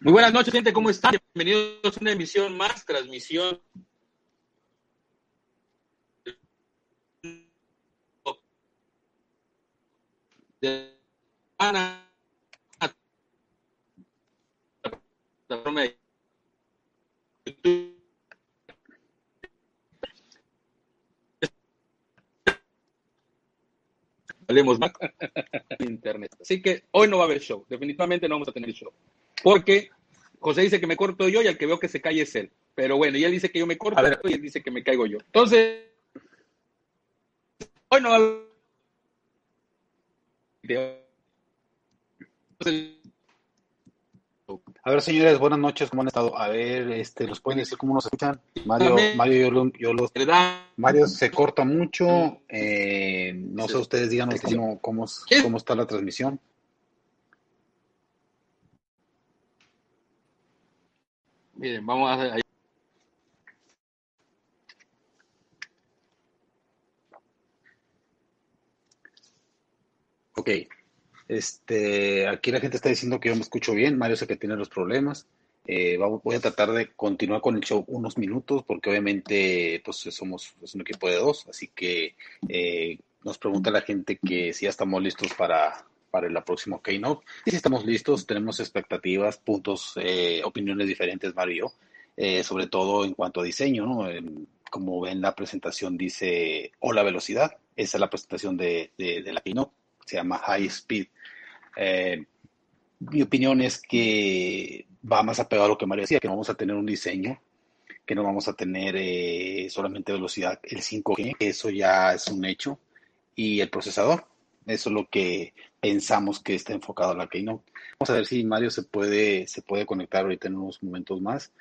Muy buenas noches, gente, ¿cómo están? Bienvenidos a una emisión más, transmisión. De Ana. Hablemos más internet. Así que hoy no va a haber show. Definitivamente no vamos a tener show. Porque José dice que me corto yo y al que veo que se calle es él. Pero bueno, y él dice que yo me corto y él dice que me caigo yo. Entonces, hoy no va a ver, señores, buenas noches, ¿cómo han estado? A ver, este, ¿los pueden decir cómo nos escuchan? Mario, Mario, yo, yo los... Mario se corta mucho, eh, no sé, ustedes díganos cómo, cómo, cómo está la transmisión. Miren, vamos a hacer... Ok. Este, aquí la gente está diciendo que yo me escucho bien. Mario sé que tiene los problemas. Eh, voy a tratar de continuar con el show unos minutos porque obviamente pues, somos un equipo de dos, así que eh, nos pregunta la gente que si ya estamos listos para, para el próximo Keynote. Y si estamos listos, tenemos expectativas, puntos, eh, opiniones diferentes, Mario sobre todo en cuanto a diseño, ¿no? como ven la presentación dice hola velocidad, esa es la presentación de, de, de la Keynote, se llama High Speed eh, mi opinión es que va más apegado a lo que Mario decía, que vamos a tener un diseño, que no vamos a tener eh, solamente velocidad, el 5G, eso ya es un hecho, y el procesador. Eso es lo que pensamos que está enfocado a la Keynote. Vamos a ver si Mario se puede, se puede conectar ahorita en unos momentos más.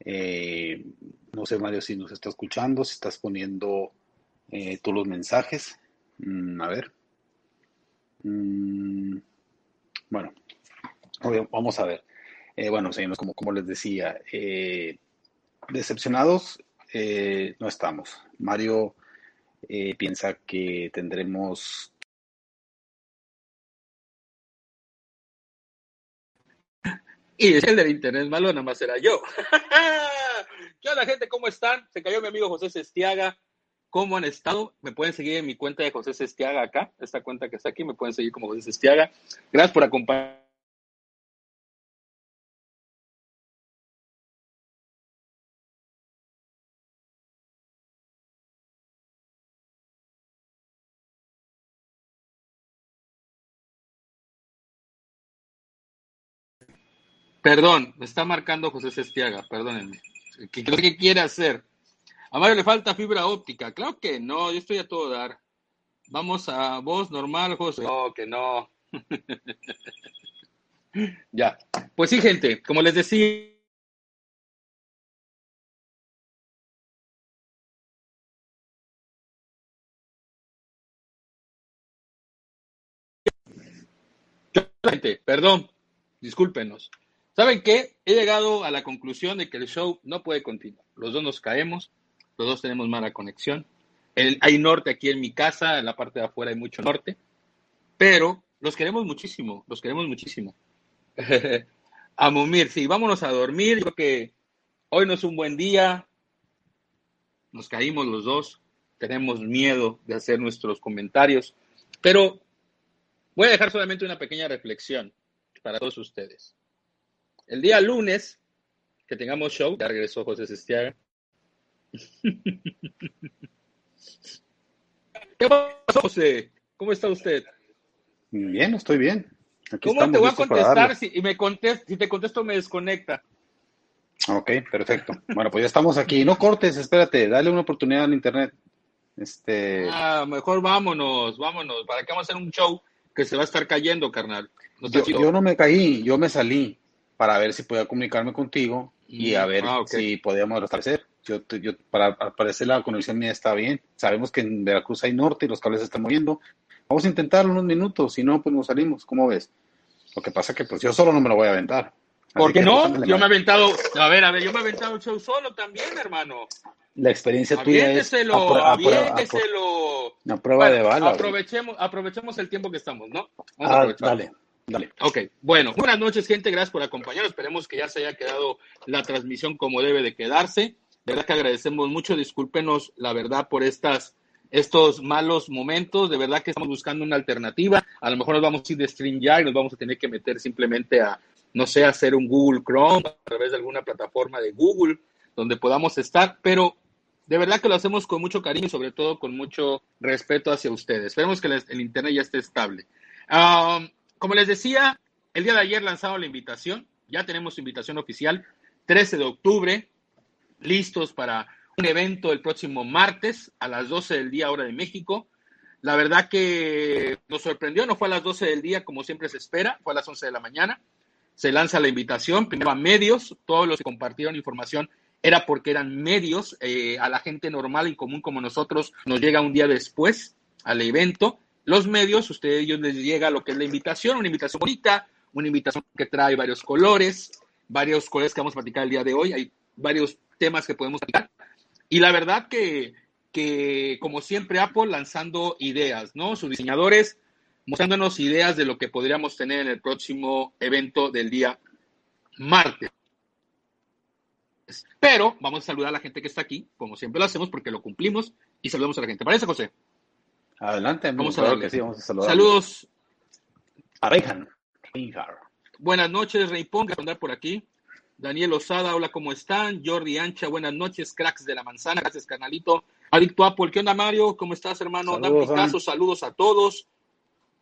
Eh, no sé, Mario, si nos está escuchando, si estás poniendo todos los mensajes. Mm, a ver. Mm, bueno, vamos a ver. Eh, bueno, señores, como, como les decía, eh, decepcionados eh, no estamos. Mario piensa que tendremos Y es el del internet malo, nada más era yo. ¿Qué onda, gente? ¿Cómo están? Se cayó mi amigo José Sestiaga. ¿Cómo han estado? Me pueden seguir en mi cuenta de José Sestiaga acá, esta cuenta que está aquí, me pueden seguir como José Sestiaga. Gracias por acompañarme. Perdón, me está marcando José Sestiaga, perdónenme. ¿Qué, qué quiere hacer? A Mario le falta fibra óptica. Claro que no, yo estoy a todo dar. Vamos a voz normal, José. No, que no. ya. Pues sí, gente, como les decía. Gente, perdón, discúlpenos. ¿Saben qué? He llegado a la conclusión de que el show no puede continuar. Los dos nos caemos los dos tenemos mala conexión. hay norte aquí en mi casa, en la parte de afuera hay mucho norte, pero los queremos muchísimo, los queremos muchísimo. a Mumir, sí, vámonos a dormir. Yo creo que hoy no es un buen día. Nos caímos los dos. Tenemos miedo de hacer nuestros comentarios. Pero voy a dejar solamente una pequeña reflexión para todos ustedes. El día lunes, que tengamos show, ya regresó José Sestiaga, ¿Qué pasó, José? ¿Cómo está usted? Bien, estoy bien. ¿Cómo te voy a contestar si, y me si te contesto me desconecta? Ok, perfecto. Bueno, pues ya estamos aquí. No cortes, espérate, dale una oportunidad al internet. Este... Ah, mejor vámonos, vámonos. ¿Para qué vamos a hacer un show que se va a estar cayendo, carnal? yo, no me caí, yo me salí para ver si podía comunicarme contigo y a mm, ver ah, si podíamos restablecer. Yo, yo, para, parecer la conexión mía está bien. Sabemos que en Veracruz hay norte y los cables se están moviendo. Vamos a intentarlo unos minutos, si no, pues nos salimos. ¿Cómo ves? Lo que pasa que pues yo solo no me lo voy a aventar. ¿Por qué no? Yo me he aventado, a ver, a ver, yo me he aventado un show solo también, hermano. La experiencia tuya es a, prueba, a prueba de bala. Aprovechemos, aprovechemos el tiempo que estamos, ¿no? Vamos a ah, dale. Dale. Ok, bueno, buenas noches, gente. Gracias por acompañarnos. Esperemos que ya se haya quedado la transmisión como debe de quedarse. De verdad que agradecemos mucho. Discúlpenos, la verdad, por estas, estos malos momentos. De verdad que estamos buscando una alternativa. A lo mejor nos vamos a ir de StreamYard y nos vamos a tener que meter simplemente a, no sé, hacer un Google Chrome a través de alguna plataforma de Google donde podamos estar. Pero de verdad que lo hacemos con mucho cariño y sobre todo con mucho respeto hacia ustedes. Esperemos que el, Internet ya esté estable. Um, como les decía, el día de ayer lanzado la invitación, ya tenemos invitación oficial, 13 de octubre, listos para un evento el próximo martes a las 12 del día hora de México. La verdad que nos sorprendió, no fue a las 12 del día como siempre se espera, fue a las 11 de la mañana. Se lanza la invitación, primero a medios, todos los que compartieron información era porque eran medios, eh, a la gente normal y común como nosotros nos llega un día después al evento los medios, ustedes ellos les llega lo que es la invitación, una invitación bonita, una invitación que trae varios colores, varios colores que vamos a platicar el día de hoy, hay varios temas que podemos platicar. Y la verdad que, que como siempre, Apple lanzando ideas, ¿no? Sus diseñadores mostrándonos ideas de lo que podríamos tener en el próximo evento del día martes. Pero vamos a saludar a la gente que está aquí, como siempre lo hacemos, porque lo cumplimos y saludamos a la gente. ¿Parece, José? Adelante, vamos a que sí, vamos a saludar. Saludos. A. Buenas noches, Reipón, que andar por aquí. Daniel Osada, hola, ¿cómo están? Jordi Ancha, buenas noches, cracks de la manzana, gracias, canalito. Adicto Apple, ¿qué onda, Mario? ¿Cómo estás, hermano? Saludos, caso, saludos a todos.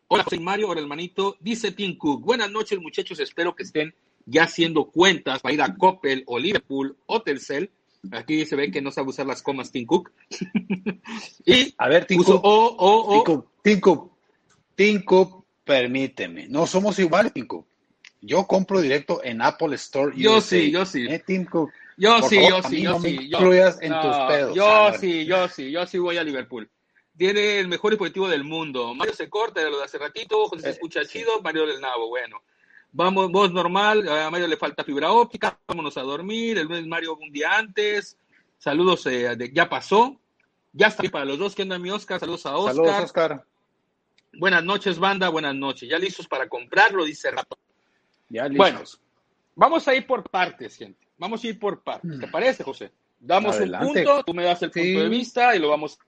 Hola, soy Mario, hola, hermanito. Dice Tim Cook, buenas noches, muchachos, espero que estén ya haciendo cuentas para ir a Coppel o Liverpool o Telcel Aquí se ve que no sabe usar las comas Tim Cook. y a ver, Tim Cook, o, o, Tim Cook, Tim Cook, permíteme. No somos iguales, Tim Cook. Yo compro directo en Apple Store. Yo sí, yo sí. ¿Eh, Tim Cook? Yo sí, yo sí, yo sí. Yo, en tus pedos. Yo sí, yo sí, yo sí voy a Liverpool. Tiene el mejor dispositivo del mundo. Mario se corta de lo de hace ratito, José se eh, escucha chido, Mario del Nabo, bueno. Vamos, voz normal, a Mario le falta fibra óptica, vámonos a dormir, el lunes Mario un día antes, saludos, eh, de, ya pasó, ya está para los dos, que andan mi Oscar? Saludos a Oscar. Saludos, Oscar. Buenas noches, banda, buenas noches. Ya listos para comprarlo, dice Rato. Ya listos. Bueno, vamos a ir por partes, gente. Vamos a ir por partes. ¿Te parece, José? Damos un punto, tú me das el punto de vista y lo vamos.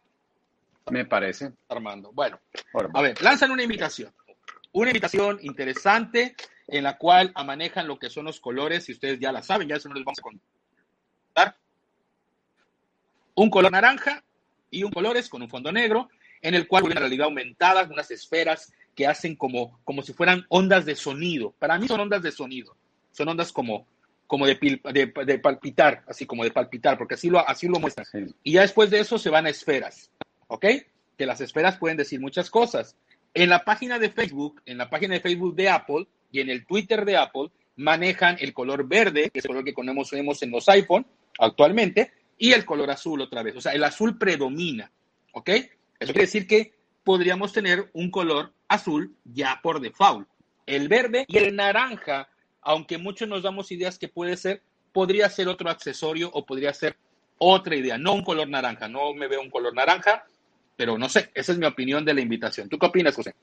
Me parece. Armando. Bueno, a ver, lanzan una invitación. Una invitación interesante en la cual manejan lo que son los colores, y ustedes ya la saben, ya eso no les vamos a contar. Un color naranja y un colores con un fondo negro, en el cual una realidad aumentada, unas esferas que hacen como, como si fueran ondas de sonido. Para mí son ondas de sonido, son ondas como, como de, de, palpitar, así como de palpitar, porque así lo, así lo muestran. Y ya después de eso se van a esferas, ¿ok? Que las esferas pueden decir muchas cosas. En la página de Facebook, en la página de Facebook de Apple, y en el Twitter de Apple manejan el color verde, que es el color que conocemos en los iPhone actualmente, y el color azul otra vez. O sea, el azul predomina. ¿Ok? Eso quiere decir que podríamos tener un color azul ya por default. El verde y el naranja, aunque muchos nos damos ideas que puede ser, podría ser otro accesorio o podría ser otra idea, no un color naranja. No me veo un color naranja, pero no sé, esa es mi opinión de la invitación. ¿Tú qué opinas, José?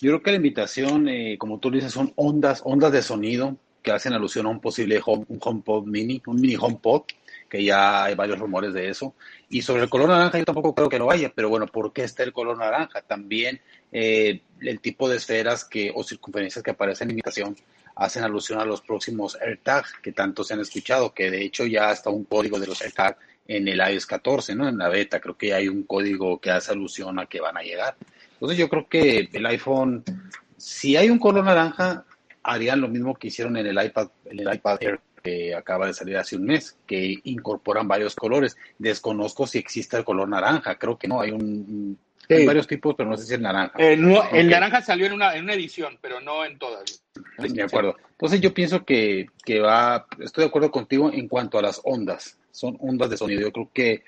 Yo creo que la invitación, eh, como tú dices, son ondas, ondas de sonido que hacen alusión a un posible home, un HomePod mini, un mini HomePod, que ya hay varios rumores de eso. Y sobre el color naranja yo tampoco creo que lo haya, pero bueno, ¿por qué está el color naranja? También eh, el tipo de esferas que, o circunferencias que aparecen en la invitación hacen alusión a los próximos AirTag que tanto se han escuchado, que de hecho ya está un código de los AirTag en el iOS 14, ¿no? En la beta creo que hay un código que hace alusión a que van a llegar. Entonces yo creo que el iPhone, si hay un color naranja, harían lo mismo que hicieron en el iPad, en el iPad Air que acaba de salir hace un mes, que incorporan varios colores. Desconozco si existe el color naranja, creo que no, hay un hay varios tipos, pero no sé si el naranja. Eh, el naranja salió en una, en una edición, pero no en todas. De acuerdo. Entonces yo pienso que, que va, estoy de acuerdo contigo en cuanto a las ondas. Son ondas de sonido. Yo creo que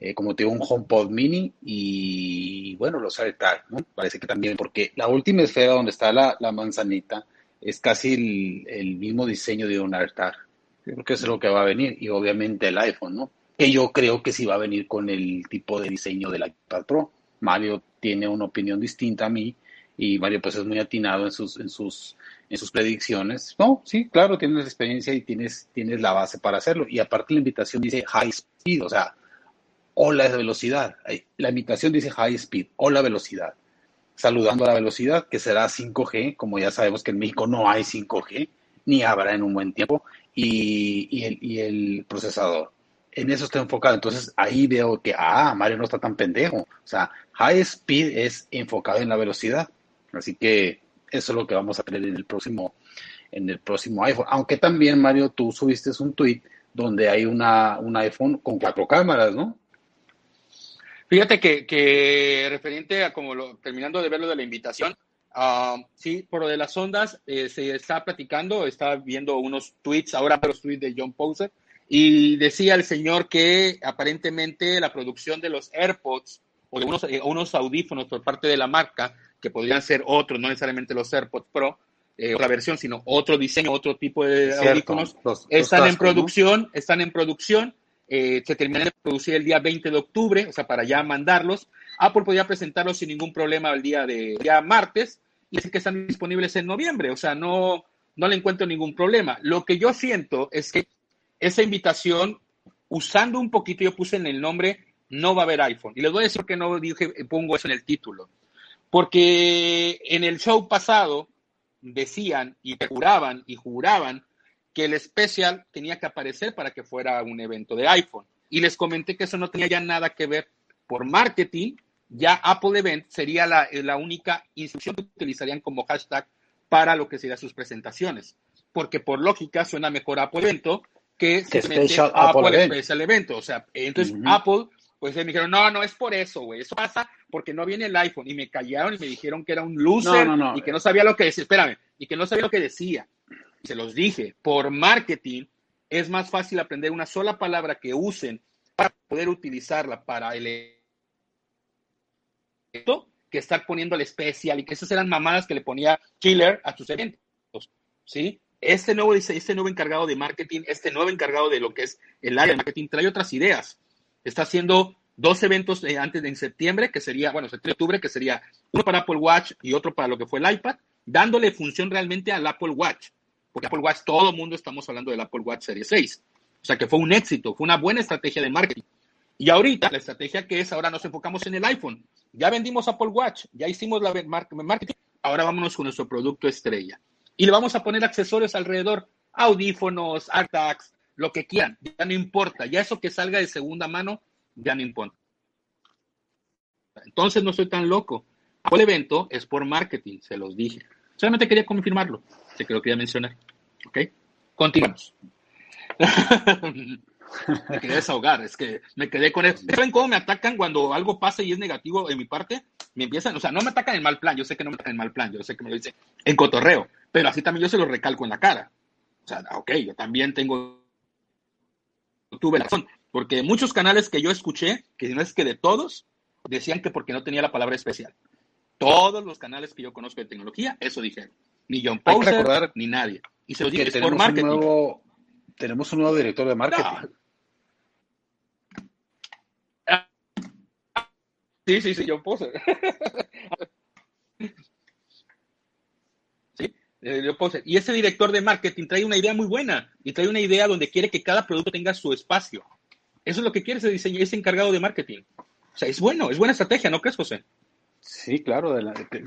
eh, como te digo, un HomePod mini y bueno, los AirTag, ¿no? Parece que también, porque la última esfera donde está la, manzanita es casi el, mismo diseño de un AirTag. Creo que eso es lo que va a venir y obviamente el iPhone, ¿no? Que yo creo que sí va a venir con el tipo de diseño del iPad Pro. Mario tiene una opinión distinta a mí y Mario pues es muy atinado en sus, en sus, en sus predicciones. No, sí, claro, tienes experiencia y tienes, tienes la base para hacerlo. Y aparte la invitación dice high speed, o sea, o la velocidad. La invitación dice high speed, o la velocidad. Saludando a la velocidad, que será 5G, como ya sabemos que en México no hay 5G, ni habrá en un buen tiempo, y, el, y el procesador en eso estoy enfocado. Entonces ahí veo que, ah, Mario no está tan pendejo. O sea, high speed es enfocado en la velocidad. Así que eso es lo que vamos a tener en el próximo, en el próximo iPhone. Aunque también, Mario, tú subiste un tweet donde hay una, un iPhone con cuatro cámaras, ¿no? Fíjate que, que referente a como lo, terminando de ver lo de la invitación, ah, sí, por lo de las ondas, eh, se está platicando, está viendo unos tweets, ahora los tweets de John Poser, y decía el señor que aparentemente la producción de los AirPods o de unos, eh, unos audífonos por parte de la marca, que podrían ser otros, no necesariamente los AirPods Pro, eh, otra versión, sino otro diseño, otro tipo de audífonos, están en producción, están en producción, eh, se terminan de producir el día 20 de octubre, o sea, para ya mandarlos. Apple podía presentarlos sin ningún problema el día de día martes y decir que están disponibles en noviembre, o sea, no, no le encuentro ningún problema. Lo que yo siento es que esa invitación, usando un poquito, yo puse en el nombre, no va a haber iPhone. Y les voy a decir que no dije, pongo eso en el título. Porque en el show pasado decían y juraban y juraban que el especial tenía que aparecer para que fuera un evento de iPhone. Y les comenté que eso no tenía ya nada que ver por marketing. Ya Apple Event sería la, la única instrucción que utilizarían como hashtag para lo que serían sus presentaciones. Porque por lógica suena mejor Apple Evento que Special Apple, Apple Special Evento. O sea, entonces Apple, pues me dijeron, no, no es por eso, güey. Eso pasa porque no viene el iPhone. Y me callaron y me dijeron que era un loser y que no sabía lo que decía. Espérame, y que no sabía lo que decía. Se los dije, por marketing es más fácil aprender una sola palabra que usen para poder utilizarla para el que estar poniendo el especial y que esas eran mamadas que le ponía Killer a sus eventos. ¿Sí? este nuevo, este nuevo encargado de marketing, este nuevo encargado de lo que es el área de marketing, trae otras ideas. Está haciendo dos eventos eh, antes de en septiembre, que sería, bueno, septiembre, octubre, que sería uno para Apple Watch y otro para lo que fue el iPad, dándole función realmente al Apple Watch. Porque Apple Watch, todo el mundo estamos hablando del Apple Watch Series 6. O sea que fue un éxito, fue una buena estrategia de marketing. Y ahorita, la estrategia que es, ahora nos enfocamos en el iPhone. Ya vendimos Apple Watch, ya hicimos la marketing, ahora vámonos con nuestro producto estrella y le vamos a poner accesorios alrededor, audífonos, AirTags, lo que quieran, ya no importa, ya eso que salga de segunda mano, ya no importa. Entonces no soy tan loco. El evento es por marketing, se los dije. Solamente quería confirmarlo, sé que lo quería mencionar. ¿Ok? Continuamos. me quería desahogar, es que me quedé con eso. ¿Saben cómo me atacan cuando algo pasa y es negativo en mi parte? Me empiezan, o sea, no me atacan en mal plan, yo sé que no me atacan en mal plan, yo sé que me lo dicen en cotorreo, pero así también yo se lo recalco en la cara. O sea, ok, yo también tengo, tuve razón, porque muchos canales que yo escuché, que no es que de todos, decían que porque no tenía la palabra especial. Todos los canales que yo conozco de tecnología, eso dijeron. Ni John Pauser, ni nadie. Y se lo dije, es por marketing. tenemos un nuevo director de marketing. Sí, sí, sí, John Pauser. Eh, y ese director de marketing trae una idea muy buena y trae una idea donde quiere que cada producto tenga su espacio. Eso es lo que quiere ese diseño, ese encargado de marketing. O sea, es bueno, es buena estrategia, ¿no crees, José? Sí, claro,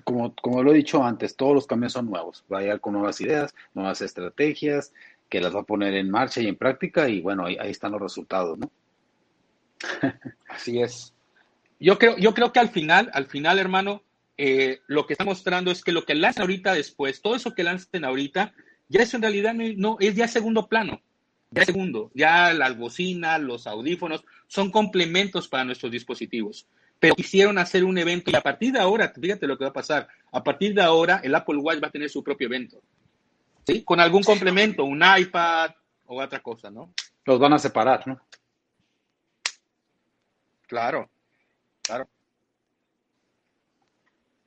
como, como lo he dicho antes, todos los cambios son nuevos. Va a ir con nuevas ideas, nuevas estrategias, que las va a poner en marcha y en práctica y bueno, ahí, ahí están los resultados, ¿no? Así es. Yo creo, yo creo que al final, al final, hermano, eh, lo que está mostrando es que lo que lancen ahorita después, todo eso que lancen ahorita, ya eso en realidad no, es ya segundo plano, ya segundo, ya las bocinas, los audífonos, son complementos para nuestros dispositivos. Pero quisieron hacer un evento y a partir de ahora, fíjate lo que va a pasar, a partir de ahora el Apple Watch va a tener su propio evento. ¿Sí? Con algún complemento, un iPad o otra cosa, ¿no? Los van a separar, ¿no? Claro, claro.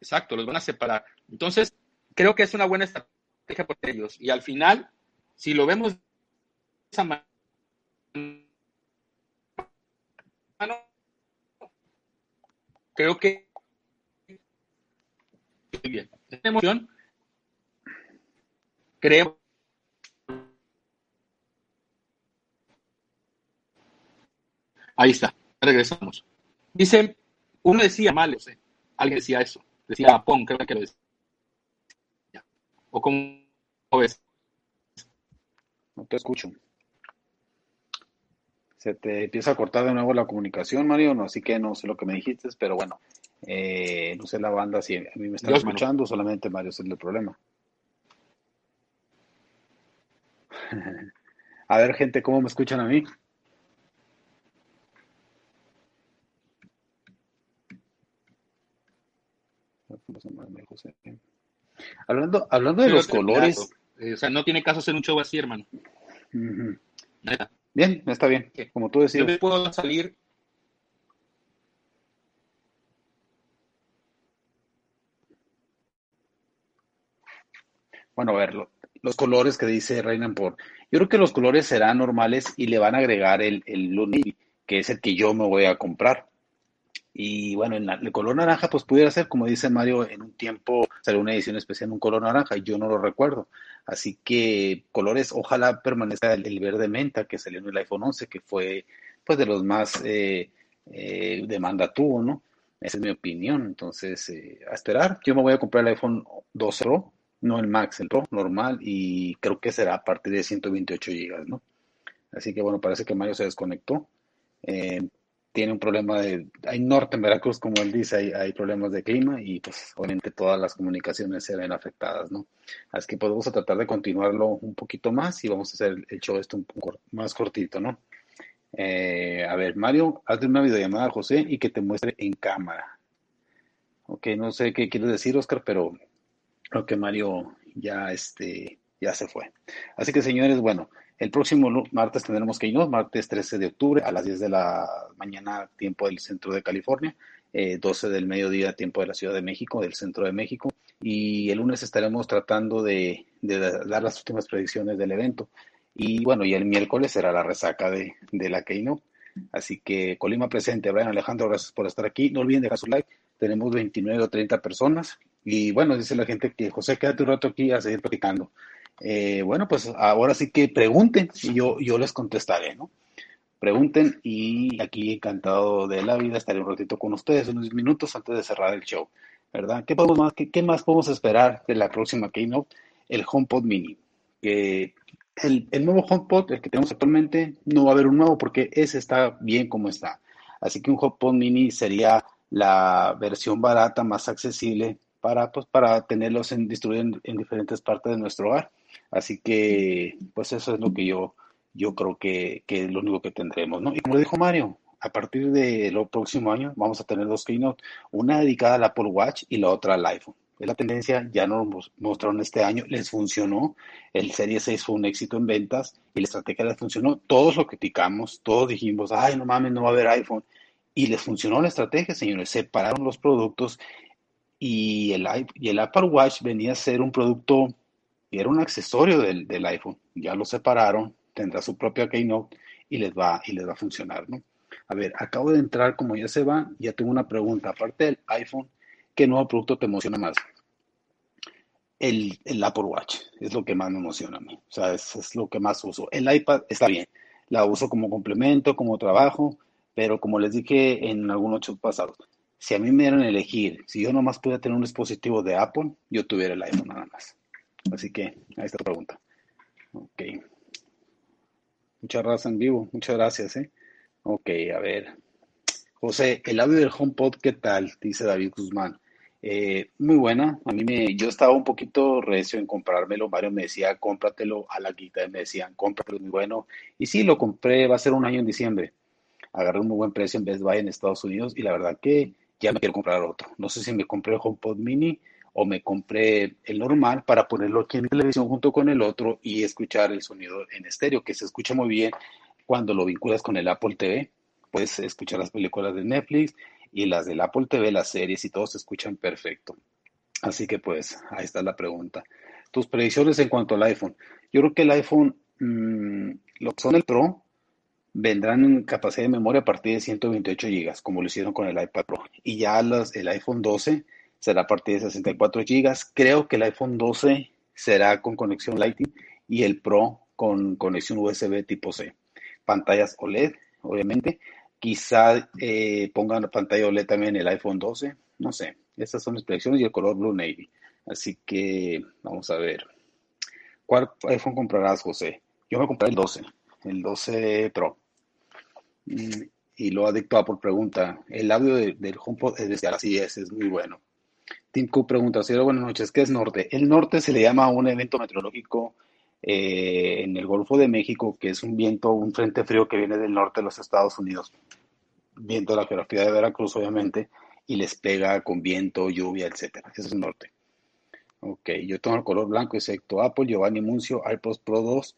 Exacto, los van a separar. Entonces, creo que es una buena estrategia por ellos. Y al final, si lo vemos de esa manera, creo que bien. Esta emoción, creo. Ahí está, regresamos. Dice, uno decía mal, alguien decía eso, decía Pon, creo que lo decía. ¿O cómo ves? No te escucho. Se te empieza a cortar de nuevo la comunicación, Mario, no, así que no sé lo que me dijiste, pero bueno, eh, no sé la banda si a mí me está escuchando, solamente Mario es el problema. a ver, gente, ¿cómo me escuchan a mí? Hablando, hablando de los colores. Eh, o sea, no tiene caso hacer un show así, hermano. Bien, está bien. Como tú decías. Yo me puedo salir. Bueno, a ver, los colores que dice Reinan por. Yo creo que los colores serán normales y le van a agregar el, el que es el que yo me voy a comprar. Y bueno, en el color naranja, pues pudiera ser, como dice Mario, en un tiempo salió una edición especial en un color naranja, y yo no lo recuerdo. Así que colores, ojalá permanezca el, verde menta que salió en el iPhone 11, que fue pues de los más eh, eh, demanda tuvo, ¿no? Esa es mi opinión. Entonces, eh, a esperar. Yo me voy a comprar el iPhone 12 Pro, no el Max, el Pro normal, y creo que será a partir de 128 GB, ¿no? Así que bueno, parece que Mario se desconectó. Tiene un problema de, hay norte en Veracruz, como él dice, hay, hay, problemas de clima y pues obviamente todas las comunicaciones se ven afectadas, ¿no? Así que pues, tratar de continuarlo un poquito más y vamos a hacer el show esto un poco más cortito, ¿no? Eh, a ver, Mario, hazle una videollamada a José y que te muestre en cámara. Ok, no sé qué quieres decir, Oscar, pero creo que Mario ya, este, ya se fue. Así que, señores, bueno, el próximo martes tendremos que irnos, martes 13 de octubre a las 10 de la mañana, tiempo del centro de California, 12 eh, del mediodía, tiempo de la Ciudad de México, del centro de México. Y el lunes estaremos tratando de, dar las últimas predicciones del evento. Y bueno, y el miércoles será la resaca de, la Keynote. Así que Colima presente, Brian Alejandro, gracias por estar aquí. No olviden dejar su like. Tenemos 29 o 30 personas. Y bueno, dice la gente que José, quédate un rato aquí a seguir platicando. Eh, bueno, pues ahora sí que pregunten y yo, yo les contestaré, ¿no? Pregunten y aquí encantado de la vida estaré un ratito con ustedes, unos minutos antes de cerrar el show, ¿verdad? ¿Qué, podemos más, qué, más podemos esperar de la próxima Keynote? El HomePod Mini. Que el, el nuevo HomePod, el que tenemos actualmente, no va a haber un nuevo porque ese está bien como está. Así que un HomePod Mini sería la versión barata, más accesible para, pues, para tenerlos en, distribuidos en, diferentes partes de nuestro hogar. Así que, pues eso es lo que yo, yo creo que, que es lo único que tendremos, ¿no? Y como dijo Mario, a partir del próximo año vamos a tener dos keynote, una dedicada al Apple Watch y la otra al iPhone. Es la tendencia, ya nos mostraron este año, les funcionó, el Serie 6 fue un éxito en ventas y la estrategia les funcionó, todos lo criticamos, todos dijimos, ay, no mames, no va a haber iPhone, y les funcionó la estrategia, señores, separaron los productos y el, y el Apple Watch venía a ser un producto era un accesorio del, iPhone. Ya lo separaron, tendrá su propia Keynote y les va, y les va a funcionar, ¿no? A ver, acabo de entrar, como ya se va, ya tengo una pregunta. Aparte del iPhone, ¿qué nuevo producto te emociona más? El, Apple Watch es lo que más me emociona a mí. O sea, es, es lo que más uso. El iPad está bien. La uso como complemento, como trabajo, pero como les dije en algunos shows pasados, si a mí me dieran a elegir, si yo nomás pudiera tener un dispositivo de Apple, yo tuviera el iPhone nada más. Así que ahí está la pregunta. Ok. Muchas gracias en vivo. Muchas gracias, ¿eh? Ok, a ver. José, el audio del HomePod, ¿qué tal? Dice David Guzmán. Eh, muy buena. A mí me, yo estaba un poquito recio en comprármelo. Mario me decía, cómpratelo a la guita. Me decían, cómpratelo, muy bueno. Y sí, lo compré, va a ser un año en diciembre. Agarré un muy buen precio en Best Buy en Estados Unidos y la verdad que ya me quiero comprar otro. No sé si me compré el HomePod Mini o me compré el normal para ponerlo aquí en televisión junto con el otro y escuchar el sonido en estéreo, que se escucha muy bien cuando lo vinculas con el Apple TV. Puedes escuchar las películas de Netflix y las del Apple TV, las series y todo se escuchan perfecto. Así que pues ahí está la pregunta. Tus predicciones en cuanto al iPhone. Yo creo que el iPhone, mm, lo que son el Pro, vendrán en capacidad de memoria a partir de 128 GB, como lo hicieron con el iPad Pro. Y ya el iPhone 12 será a partir de 64 GB. Creo que el iPhone 12 será con conexión Lightning y el Pro con conexión USB tipo C. Pantallas OLED, obviamente. Quizá eh, pongan la pantalla OLED también en el iPhone 12. No sé. Estas son mis predicciones y el color Blue Navy. Así que vamos a ver. ¿Cuál iPhone comprarás, José? Yo me compré el 12, el 12 Pro. Mm, y lo adicto por pregunta. El audio del HomePod es bestial, así es, es muy bueno. Tim Cook pregunta, señor, buenas noches, ¿qué es norte? El norte se le llama un evento meteorológico eh, en el Golfo de México, que es un viento, un frente frío que viene del norte de los Estados Unidos, viento la geografía de Veracruz, obviamente, y les pega con viento, lluvia, etcétera. Ese es el norte. Ok, yo tengo el color blanco, excepto Apple, Giovanni Muncio, AirPods Pro 2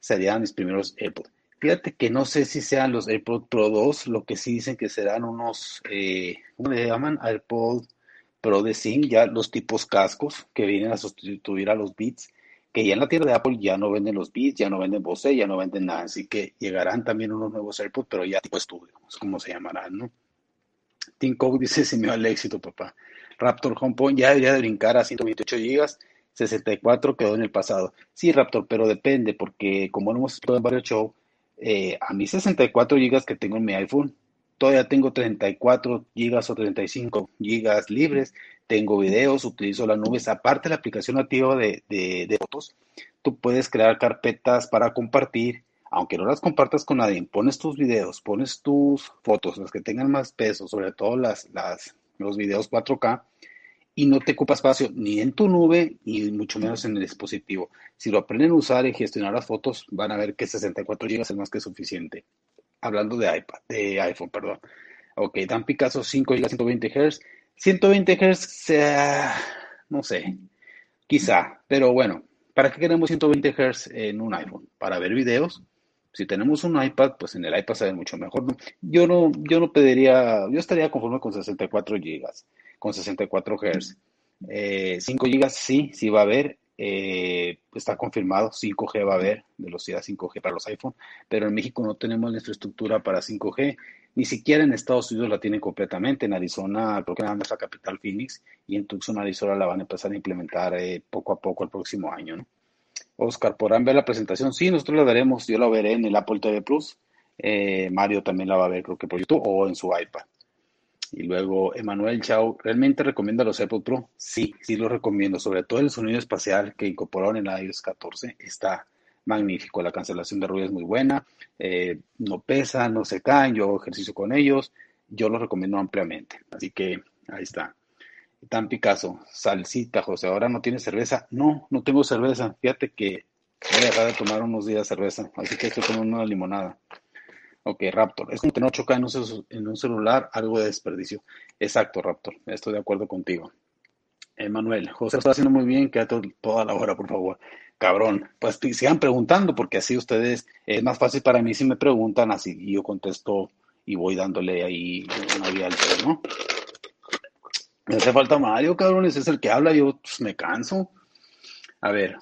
serían mis primeros AirPods. Fíjate que no sé si sean los AirPods Pro 2, lo que sí dicen que serán unos, eh, ¿cómo le llaman? AirPods Pro de Sync, ya los tipos cascos que vienen a sustituir a los Beats, que ya en la tienda de Apple ya no venden los Beats, ya no venden Bose, ya no venden nada, así que llegarán también unos nuevos AirPods, pero ya tipo estudio, es como se llamarán, ¿no? Tim Cook dice, si me va el éxito, papá. Raptor HomePod ya debería de brincar a 128 GB, 64 quedó en el pasado. Sí, Raptor, pero depende, porque como hemos visto en varios shows, eh, a mis 64 GB que tengo en mi iPhone, todavía tengo 34 GB o 35 GB libres, tengo videos, utilizo las nubes, aparte de la aplicación nativa de, de, fotos, tú puedes crear carpetas para compartir, aunque no las compartas con nadie, pones tus videos, pones tus fotos, las que tengan más peso, sobre todo las, las, los videos 4K, y no te ocupa espacio ni en tu nube ni mucho menos en el dispositivo. Si lo aprenden a usar y gestionar las fotos, van a ver que 64 GB es más que suficiente. Hablando de iPad, de iPhone, perdón. Ok, Dan Picasso 5 GB 120 Hz. 120 Hz, sea, no sé, quizá, pero bueno, ¿para qué queremos 120 Hz en un iPhone? Para ver videos. Si tenemos un iPad, pues en el iPad se ve mucho mejor. Yo no, yo no pediría, yo estaría conforme con 64 GB con 64 Hz. 5 GB sí, sí va a haber. Eh, está confirmado, 5G va a haber, velocidad 5G para los iPhone, pero en México no tenemos la infraestructura para 5G, ni siquiera en Estados Unidos la tienen completamente, en Arizona creo que nada más capital Phoenix y en Tucson, Arizona la van a empezar a implementar eh, poco a poco el próximo año. Oscar, ¿podrán ver la presentación? Sí, nosotros la veremos, yo la veré en el Apple TV Plus, eh, Mario también la va a ver creo que por YouTube o en su iPad. Y luego Emanuel Chao, ¿realmente recomienda los AirPods Pro? Sí, sí los recomiendo, sobre todo el sonido espacial que incorporaron en la iOS 14 está magnífico, la cancelación de ruido es muy buena, eh, no pesan, no se caen, yo hago ejercicio con ellos, yo los recomiendo ampliamente, así que ahí está. Tan Picasso, salsita, José, ahora no tiene cerveza. No, no tengo cerveza. Fíjate que voy a dejar de tomar unos días cerveza, así que estoy tomando una limonada. Ok, Raptor. Es como tener 8K en un, en un celular, algo de desperdicio. Exacto, Raptor. Estoy de acuerdo contigo. Emanuel, José está haciendo muy bien, quédate toda la hora, por favor. Cabrón, pues sigan preguntando, porque así ustedes, es más fácil para mí si me preguntan así, y yo contesto y voy dándole ahí una vía al ¿no? Me hace falta Mario, cabrón, ese es el que habla, yo pues, me canso. A ver,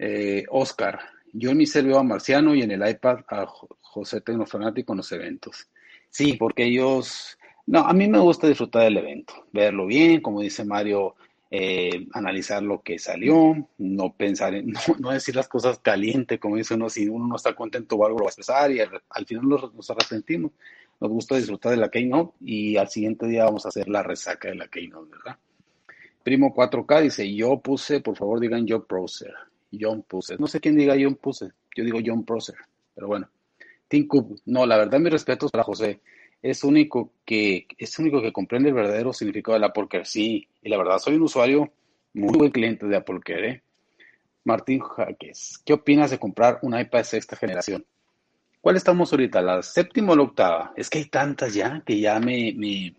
eh, Oscar, yo en mi cel a Marciano y en el iPad a José Tecnofanático en los eventos. Sí, porque ellos, no, a mí me gusta disfrutar del evento, verlo bien, como dice Mario, eh, analizar lo que salió, no pensar en, no, decir las cosas caliente, como dice uno, si uno no está contento o algo lo va a expresar y al, final nos, arrepentimos. Nos gusta disfrutar de la Keynote y al siguiente día vamos a hacer la resaca de la Keynote, ¿verdad? Primo 4K dice, yo puse, por favor digan yo Procer. John puse. No sé quién diga John puse. Yo digo John Procer. Pero bueno. No, la verdad, mi respeto para José. Es único que es único que comprende el verdadero significado de la Apple Sí, y la verdad, soy un usuario muy buen cliente de Apple ¿eh? Martín Jaques, ¿qué opinas de comprar un iPad de sexta generación? ¿Cuál estamos ahorita? ¿La séptima o la octava? Es que hay tantas ya que ya me, me,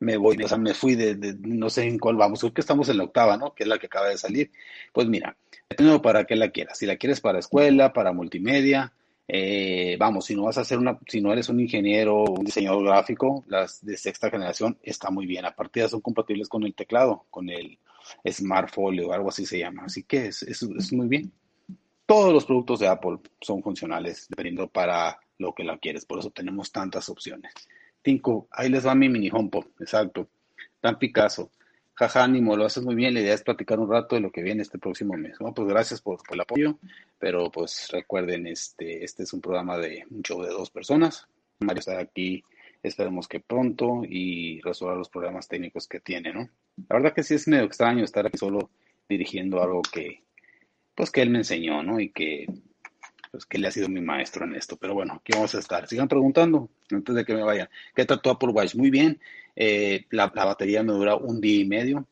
me voy, o sea, me fui de, no sé en cuál vamos, creo que estamos en la octava, ¿no? Que es la que acaba de salir. Pues mira, depende para qué la quieras. Si la quieres para escuela, para multimedia, eh, vamos, si no vas a hacer una, si no eres un ingeniero o un diseñador gráfico, las de sexta generación está muy bien. Aparte ya son compatibles con el teclado, con el smartphone o algo así se llama. Así que es, es, muy bien. Todos los productos de Apple son funcionales, dependiendo para lo que la quieres. Por eso tenemos tantas opciones. Cinco, ahí les va mi mini HomePod, exacto. Tan Picasso. Jaja, ánimo, lo haces muy bien. La idea es platicar un rato de lo que viene este próximo mes. Bueno, pues gracias por, el apoyo, pero pues recuerden, este, este es un programa de un show de dos personas. Mario está aquí, esperemos que pronto y resolver los problemas técnicos que tiene, ¿no? La verdad que sí es medio extraño estar aquí solo dirigiendo algo que, pues que él me enseñó, ¿no? Y que, pues que él ha sido mi maestro en esto. Pero bueno, aquí vamos a estar. Sigan preguntando antes de que me vayan. ¿Qué tal tu Apple Watch? Muy bien. Eh, la, batería me dura un día y medio.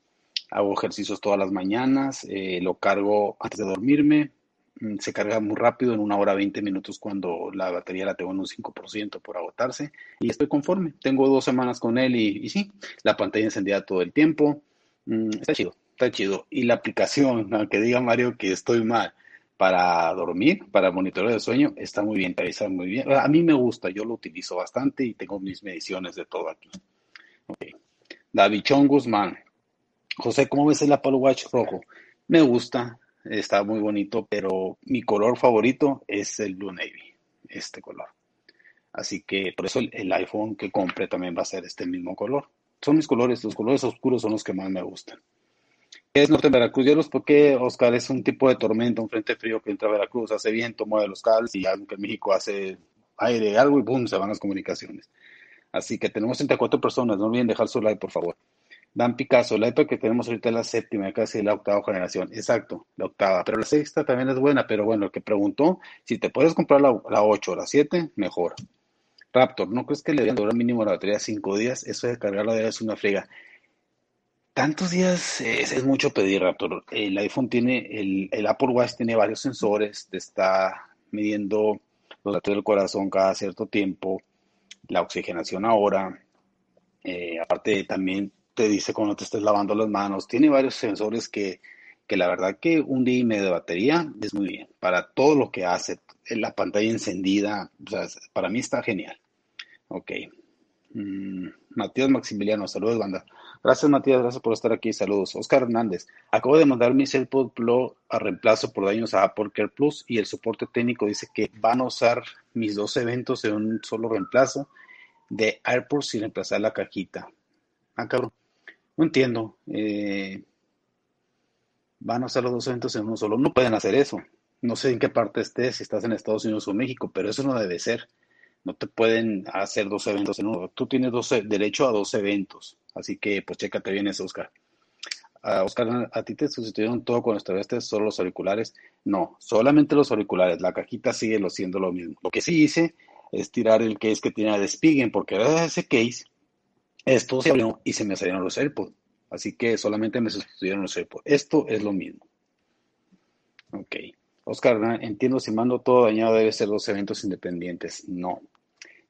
Hago ejercicios todas las mañanas. Eh, lo cargo antes de dormirme. Mm, se carga muy rápido, en una hora 20 minutos cuando la batería la tengo en un 5% por agotarse. Y estoy conforme. Tengo dos semanas con él y, sí, la pantalla encendida todo el tiempo. Mm, está chido, está chido. Y la aplicación, aunque diga Mario que estoy mal, para dormir, para monitorear el sueño, está muy bien, está muy bien. A mí me gusta, yo lo utilizo bastante y tengo mis mediciones de todo aquí. Okay. David Chong Guzmán. José, ¿cómo ves el Apple Watch rojo? Me gusta, está muy bonito, pero mi color favorito es el Blue Navy, este color. Así que por eso el, iPhone que compre también va a ser este mismo color. Son mis colores, los colores oscuros son los que más me gustan. ¿Qué es norte de Veracruz? Yo los porque Oscar es un tipo de tormenta, un frente frío que entra a Veracruz, hace viento, mueve los cables y aunque México hace aire, algo y boom, se van las comunicaciones. Así que tenemos 34 personas, no olviden dejar su like, por favor. Dan Picasso, la iPad que tenemos ahorita es la séptima, casi la octava generación. Exacto, la octava. Pero la sexta también es buena, pero bueno, el que preguntó, si te puedes comprar la, la 8 o la 7, mejor. Raptor, ¿no crees que le deberían durar mínimo la batería 5 días? Eso de cargarla es una friega. Tantos días es, mucho pedir, Raptor. El iPhone tiene, el, el Apple Watch tiene varios sensores, te está midiendo los datos del corazón cada cierto tiempo la oxigenación ahora. Eh, aparte también te dice cuando te estés lavando las manos. Tiene varios sensores que, que la verdad que un día y medio de batería es muy bien. Para todo lo que hace, la pantalla encendida, para mí está genial. Ok. Mm, Matías Maximiliano, saludos, banda. Gracias, Matías, gracias por estar aquí. Saludos. Oscar Hernández, acabo de mandar mi AirPods Pro a reemplazo por daños a Apple Care Plus y el soporte técnico dice que van a usar mis dos eventos en un solo reemplazo de AirPods sin reemplazar la cajita. Ah, cabrón. No entiendo. Eh, van a usar los dos eventos en uno solo. No pueden hacer eso. No sé en qué parte estés, si estás en Estados Unidos o México, pero eso no debe ser. No te pueden hacer dos eventos en uno. Tú tienes derecho a dos eventos. Así que, pues, chécate bien eso, Oscar. Uh, Oscar, ¿a ti te sustituyeron todo cuando estuviste solo los auriculares? No, solamente los auriculares. La cajita sigue lo siendo lo mismo. Lo que sí hice es tirar el case que tiene de Spigen, porque ese case, esto se abrió y se me salieron los AirPods. Así que solamente me sustituyeron los AirPods. Esto es lo mismo. Ok. Oscar, entiendo si mando todo dañado debe ser dos eventos independientes. No,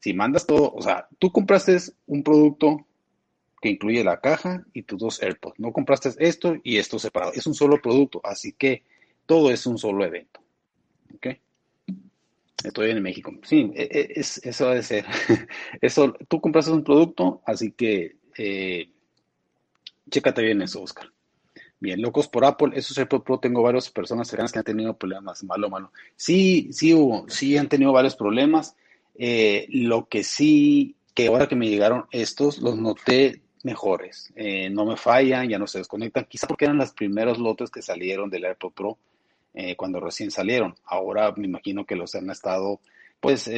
si mandas todo, o sea, tú compraste un producto que incluye la caja y tus dos AirPods. No compraste esto y esto separado. Es un solo producto, así que todo es un solo evento. ¿Ok? Estoy en México. Sí, e, e, es, eso debe ser. Eso, tú compraste un producto, así que eh, chécate bien eso, Oscar. Bien, locos por Apple, esos AirPods Pro tengo varias personas cercanas que han tenido problemas, malo, malo. Sí, sí hubo, sí han tenido varios problemas. Eh, lo que sí, que ahora que me llegaron estos, los noté mejores. Eh, no me fallan, ya no se desconectan, quizá porque eran los primeros lotes que salieron del AirPod Pro eh, cuando recién salieron. Ahora me imagino que los han estado, pues,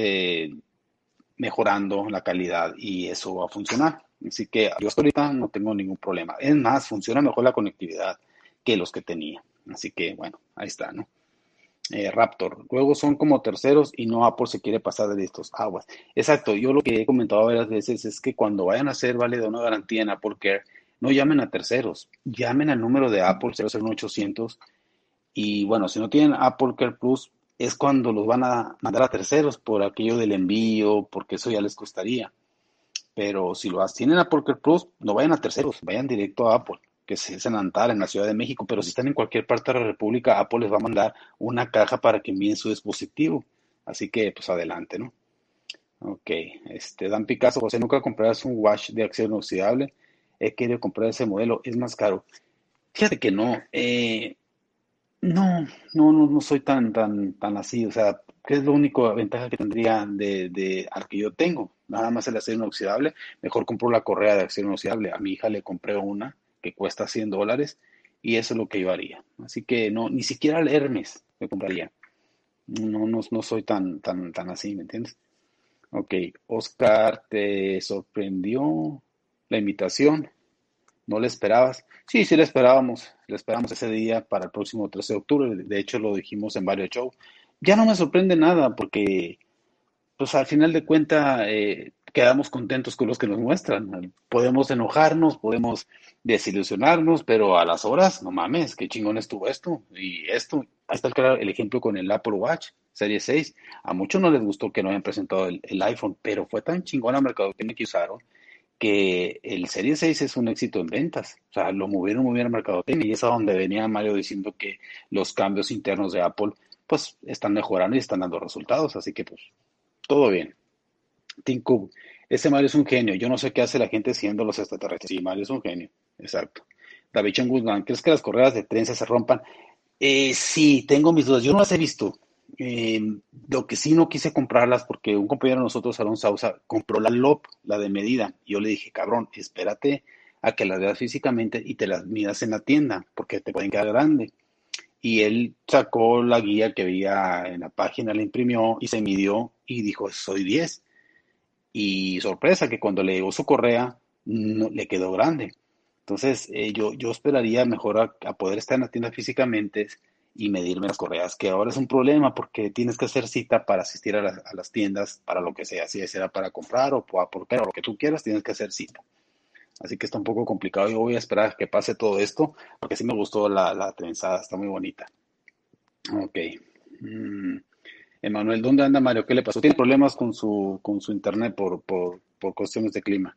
mejorando la calidad y eso va a funcionar. Así que yo ahorita no tengo ningún problema. Es más, funciona mejor la conectividad que los que tenía. Así que, bueno, ahí está, ¿no? Eh, Raptor. Luego son como terceros y no Apple se quiere pasar de estos aguas. Exacto, yo lo que he comentado varias veces es que cuando vayan a hacer vale de una garantía en Apple Care, no llamen a terceros, llamen al número de Apple 00800 y bueno, si no tienen Apple Care Plus es cuando los van a mandar a terceros por aquello del envío, porque eso ya les costaría. Pero si lo tienen Apple Care Plus, no vayan a terceros, vayan directo a Apple que es en Antal, en la Ciudad de México, pero si están en cualquier parte de la República, Apple les va a mandar una caja para que envíen su dispositivo. Así que, pues adelante, ¿no? Ok, este, Dan Picasso, José, ¿nunca comprarás un wash de acción inoxidable? He querido comprar ese modelo, es más caro. Fíjate que no, eh, no, no, no, no soy tan, tan, tan así, o sea, ¿qué es la única ventaja que tendría de, de al que yo tengo? Nada más el acero inoxidable, mejor compro la correa de acción inoxidable. A mi hija le compré una que cuesta 100 dólares y eso es lo que yo haría. Así que no, ni siquiera el Hermes me compraría. No, no, no soy tan, tan, tan así, ¿me entiendes? Ok, Oscar, ¿te sorprendió la invitación? ¿No le esperabas? Sí, sí le esperábamos. Le esperamos ese día para el próximo 13 de octubre. De hecho, lo dijimos en varios shows. Ya no me sorprende nada porque, pues al final de cuentas, eh, quedamos contentos con los que nos muestran. Podemos enojarnos, podemos desilusionarnos, pero a las horas, no mames, qué chingón estuvo esto y esto. Ahí está el, ejemplo con el Apple Watch Serie 6. A muchos no les gustó que no hayan presentado el, iPhone, pero fue tan chingón el mercado que usaron que el Serie 6 es un éxito en ventas. O sea, lo movieron muy bien al mercado y es a donde venía Mario diciendo que los cambios internos de Apple pues están mejorando y están dando resultados. Así que pues todo bien. Tim Cook, ese Mario es un genio. Yo no sé qué hace la gente siendo los extraterrestres. Sí, Mario es un genio. Exacto. David Chen Guzmán, ¿crees que las correas de trenza se rompan? Eh, sí, tengo mis dudas. Yo no las he visto. Eh, lo que sí no quise comprarlas porque un compañero de nosotros, Alonso Sausa, compró la LOP, la de medida. Yo le dije, cabrón, espérate a que las veas físicamente y te las midas en la tienda porque te pueden quedar grande. Y él sacó la guía que veía en la página, la imprimió y se midió y dijo, soy 10. Y sorpresa que cuando le llegó su correa, no, le quedó grande. Entonces, eh, yo, yo esperaría mejor a, poder estar en la tienda físicamente y medirme las correas, que ahora es un problema porque tienes que hacer cita para asistir a, las tiendas para lo que sea, si será para comprar o por o lo que tú quieras, tienes que hacer cita. Así que está un poco complicado. Yo voy a esperar a que pase todo esto, porque sí me gustó la, la trenzada, está muy bonita. Ok. Mm. Emanuel, ¿dónde anda Mario? ¿Qué le pasó? Tiene problemas con su, con su internet por, por, por cuestiones de clima.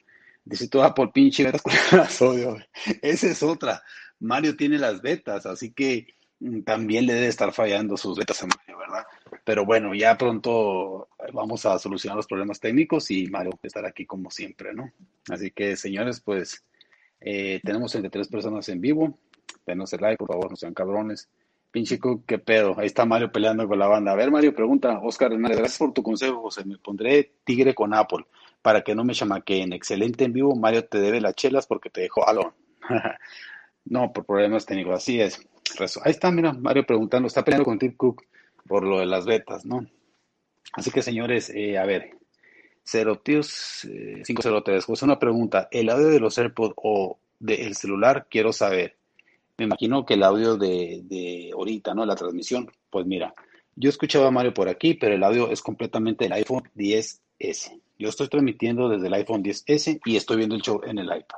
Dice tú, ah, por pinche betas con las odio. Esa es otra. Mario tiene las betas, así que mm, también le debe estar fallando sus betas a Mario, ¿verdad? Pero bueno, ya pronto vamos a solucionar los problemas técnicos y Mario estará aquí como siempre, ¿no? Así que, señores, pues eh, tenemos entre tres personas en vivo. Denos el like, por favor, no sean cabrones. Pinche qué pedo. Ahí está Mario peleando con la banda. A ver, Mario, pregunta. Oscar Hernández, gracias por tu consejo, José. Me pondré tigre con Apple para que no me chamaqueen. Excelente en vivo. Mario te debe las chelas porque te dejó algo. no, por problemas técnicos. Así es. Ahí está, mira, Mario preguntando. Está peleando con Tim Cook por lo de las betas, ¿no? Así que, señores, eh, a ver. Cero tíos 503. Eh, José, una pregunta. ¿El audio de los AirPods o del celular? Quiero saber me imagino que el audio de, de ahorita, ¿no? La transmisión, pues mira, yo escuchaba a Mario por aquí, pero el audio es completamente del iPhone 10S. Yo estoy transmitiendo desde el iPhone 10S y estoy viendo el show en el iPad.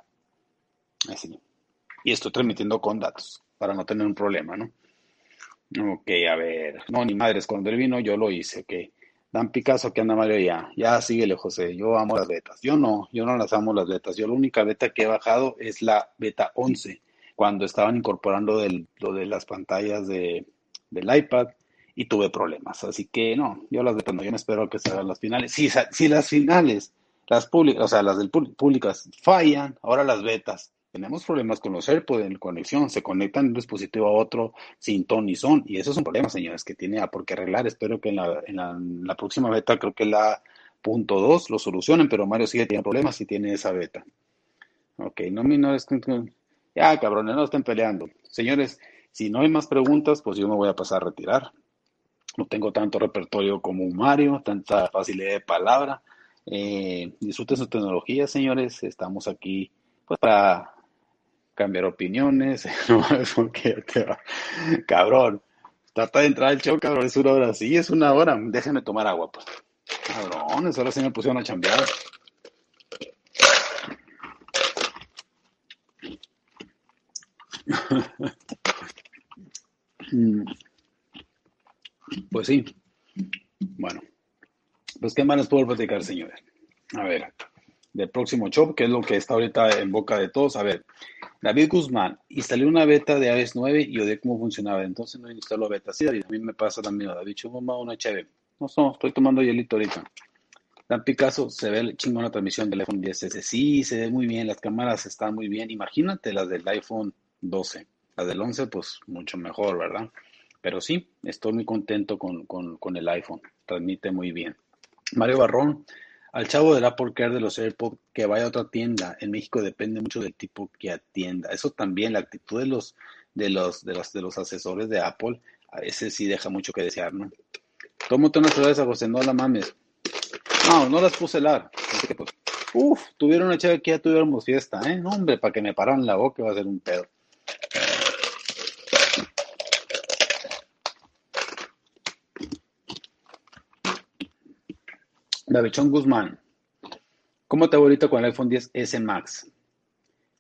Así. Y estoy transmitiendo con datos para no tener un problema, ¿no? Ok, a ver. No, ni madres, cuando él vino yo lo hice, ok. Dan Picasso, que anda Mario ya. Ya síguele, José. Yo amo las betas. Yo no, yo no las amo las betas. Yo la única beta que he bajado es la beta 11 cuando estaban incorporando lo de las pantallas de, del iPad y tuve problemas. Así que no, yo las no, yo me espero que se las finales. Si, las finales, las públicas, o sea, las del públicas fallan, ahora las betas. Tenemos problemas con los AirPods en conexión, se conectan de un dispositivo a otro sin ton ni son, y eso es un problema, señores, que tiene por qué arreglar. Espero que en la, en la, próxima beta, creo que la punto 2 lo solucionen, pero Mario sigue teniendo problemas y tiene esa beta. Ok, no menores ya, cabrones, no estén peleando. Señores, si no hay más preguntas, pues yo me voy a pasar a retirar. No tengo tanto repertorio como un Mario, tanta facilidad de palabra. Eh, disfruten su tecnología, señores. Estamos aquí pues, para cambiar opiniones. no porque Cabrón, trata de entrar al show, cabrón. Es una hora. Sí, es una hora. Déjenme tomar agua, pues. Cabrones, ahora sí me pusieron a chambear. Pues sí. Bueno, pues qué más les puedo platicar, señores. A ver, del próximo show, que es lo que está ahorita en boca de todos. A ver, David Guzmán, instalé una beta de iOS 9 y de cómo funcionaba. Entonces no instaló beta. Sí, a mí me pasa también. David Chumba, una HB. No, no, estoy tomando hielito ahorita. Dan Picasso, se ve chingón la transmisión del iPhone 10S. Sí, se ve muy bien, las cámaras están muy bien. Imagínate las del iPhone 12. La del 11, pues mucho mejor, ¿verdad? Pero sí, estoy muy contento con, el iPhone. Transmite muy bien. Mario Barrón, al chavo del Apple Care de los AirPods que vaya a otra tienda. En México depende mucho del tipo que atienda. Eso también, la actitud de los, de los, de los, de los asesores de Apple, a veces sí deja mucho que desear, ¿no? Tómate unas cervezas, José, no la mames. No, no las puse lar. Así que pues, uf, tuvieron una chava que ya tuviéramos fiesta, ¿eh? Hombre, para que me pararan la boca va a ser un pedo. Davichón Guzmán, ¿cómo te ahorita con el iPhone 10S Max?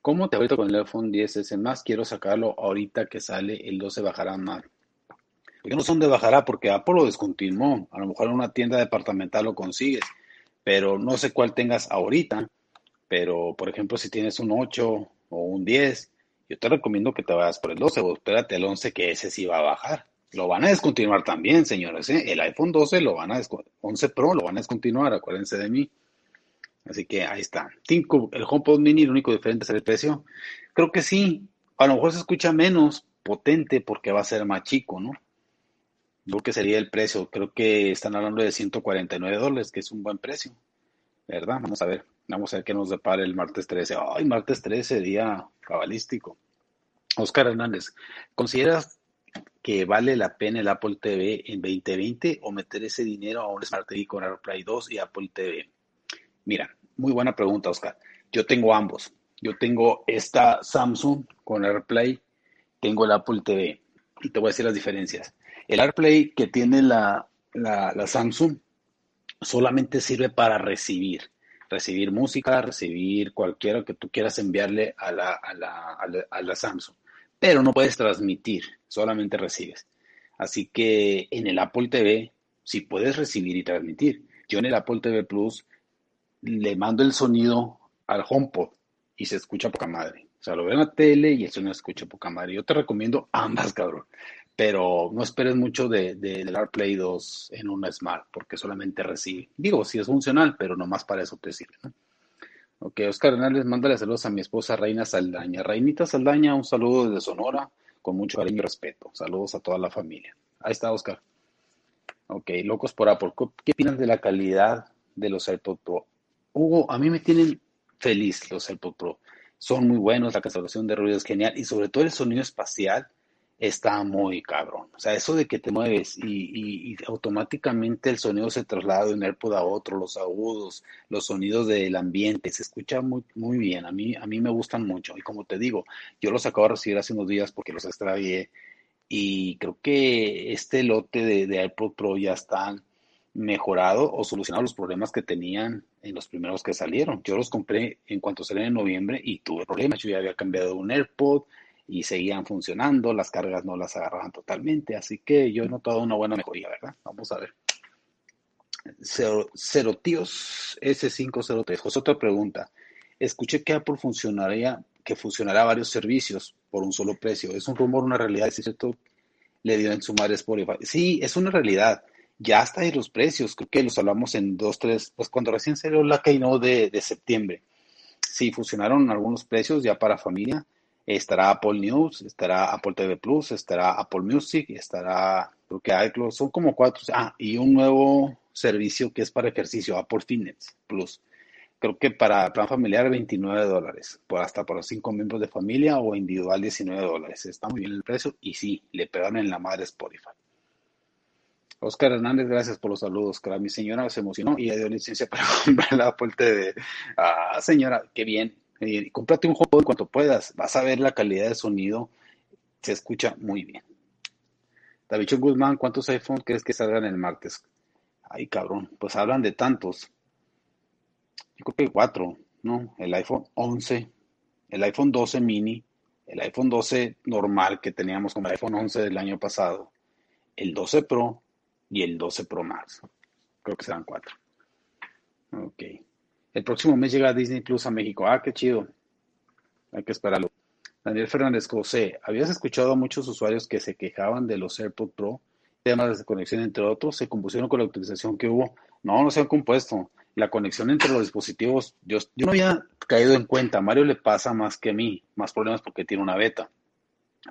¿Cómo te ahorita con el iPhone 10S Max? Quiero sacarlo ahorita que sale el 12 bajará más. Yo no sé dónde bajará porque Apple lo descontinuó. A lo mejor en una tienda departamental lo consigues, pero no sé cuál tengas ahorita. Pero, por ejemplo, si tienes un 8 o un 10, yo te recomiendo que te vayas por el 12 o espérate el 11 que ese sí va a bajar. Lo van a descontinuar también, señores. ¿eh? El iPhone 12 lo van a 11 Pro lo van a descontinuar, acuérdense de mí. Así que ahí está. el HomePod Mini, lo único diferente es el precio. Creo que sí. A lo mejor se escucha menos potente porque va a ser más chico, ¿no? Creo que sería el precio. Creo que están hablando de 149 dólares, que es un buen precio. ¿Verdad? Vamos a ver. Vamos a ver qué nos depara el martes 13. Ay, martes 13, día cabalístico. Oscar Hernández, ¿consideras que vale la pena el Apple TV en 2020 o meter ese dinero a un Smart TV con AirPlay 2 y Apple TV? Mira, muy buena pregunta, Oscar. Yo tengo ambos. Yo tengo esta Samsung con AirPlay, tengo el Apple TV y te voy a decir las diferencias. El AirPlay que tiene la, la, Samsung solamente sirve para recibir, recibir música, recibir cualquiera que tú quieras enviarle a la, a la, a la Samsung pero no puedes transmitir, solamente recibes. Así que en el Apple TV sí puedes recibir y transmitir. Yo en el Apple TV Plus le mando el sonido al HomePod y se escucha poca madre. O sea, lo veo en la tele y el sonido se escucha poca madre. Yo te recomiendo ambas, cabrón. Pero no esperes mucho de, del AirPlay 2 en una Smart, porque solamente recibe. Digo, sí es funcional, pero nomás para eso te sirve. ¿no? Ok, Oscar Hernández, mándale saludos a mi esposa Reina Saldaña. Reinita Saldaña, un saludo desde Sonora, con mucho cariño y respeto. Saludos a toda la familia. Ahí está, Oscar. Ok, locos por Apple. ¿Qué opinas de la calidad de los AirPods Pro? Hugo, a mí me tienen feliz los AirPods Pro. Son muy buenos, la cancelación de ruido es genial y sobre todo el sonido espacial está muy cabrón. O sea, eso de que te mueves y, automáticamente el sonido se traslada de un AirPod a otro, los agudos, los sonidos del ambiente, se escucha muy, muy bien. A mí, a mí me gustan mucho. Y como te digo, yo los acabo de recibir hace unos días porque los extravié y creo que este lote de, de AirPod Pro ya están mejorado o solucionado los problemas que tenían en los primeros que salieron. Yo los compré en cuanto salieron en noviembre y tuve problemas. Yo ya había cambiado un AirPod, y seguían funcionando, las cargas no las agarraban totalmente, así que yo he notado una buena mejoría, ¿verdad? Vamos a ver. Cero, tíos S503. José, otra pregunta. Escuché que Apple funcionaría, que funcionará varios servicios por un solo precio. ¿Es un rumor, una realidad? ¿Es cierto? Le dio en sumar Spotify. Sí, es una realidad. Ya está ahí los precios. Creo que los hablamos en dos, tres, pues cuando recién salió la Keynote de, de septiembre. Sí, funcionaron algunos precios ya para familia estará Apple News, estará Apple TV Plus, estará Apple Music, estará, creo que iCloud, son como cuatro, ah, y un nuevo servicio que es para ejercicio, Apple Fitness Plus. Creo que para plan familiar 29 dólares, por hasta para cinco miembros de familia o individual 19 dólares. Está muy bien el precio y sí, le pegan en la madre Spotify. Oscar Hernández, gracias por los saludos. Claro, mi señora se emocionó y le dio licencia para comprar la Apple TV. Ah, señora, qué bien. Eh, cómprate un juego en cuanto puedas. Vas a ver la calidad de sonido. Se escucha muy bien. David Guzmán, ¿cuántos iPhones crees que salgan el martes? Ay, cabrón. Pues hablan de tantos. Yo creo que cuatro, ¿no? El iPhone 11, el iPhone 12 mini, el iPhone 12 normal que teníamos como el iPhone 11 del año pasado, el 12 Pro y el 12 Pro Max. Creo que serán cuatro. Ok. El próximo mes llega Disney Plus a México. Ah, qué chido. Hay que esperarlo. Daniel Fernández José, ¿habías escuchado a muchos usuarios que se quejaban de los AirPods Pro, temas de conexión entre otros? ¿Se compusieron con la utilización que hubo? No, no se han compuesto. La conexión entre los dispositivos, yo, no había caído en cuenta. Mario le pasa más que a mí, más problemas porque tiene una beta.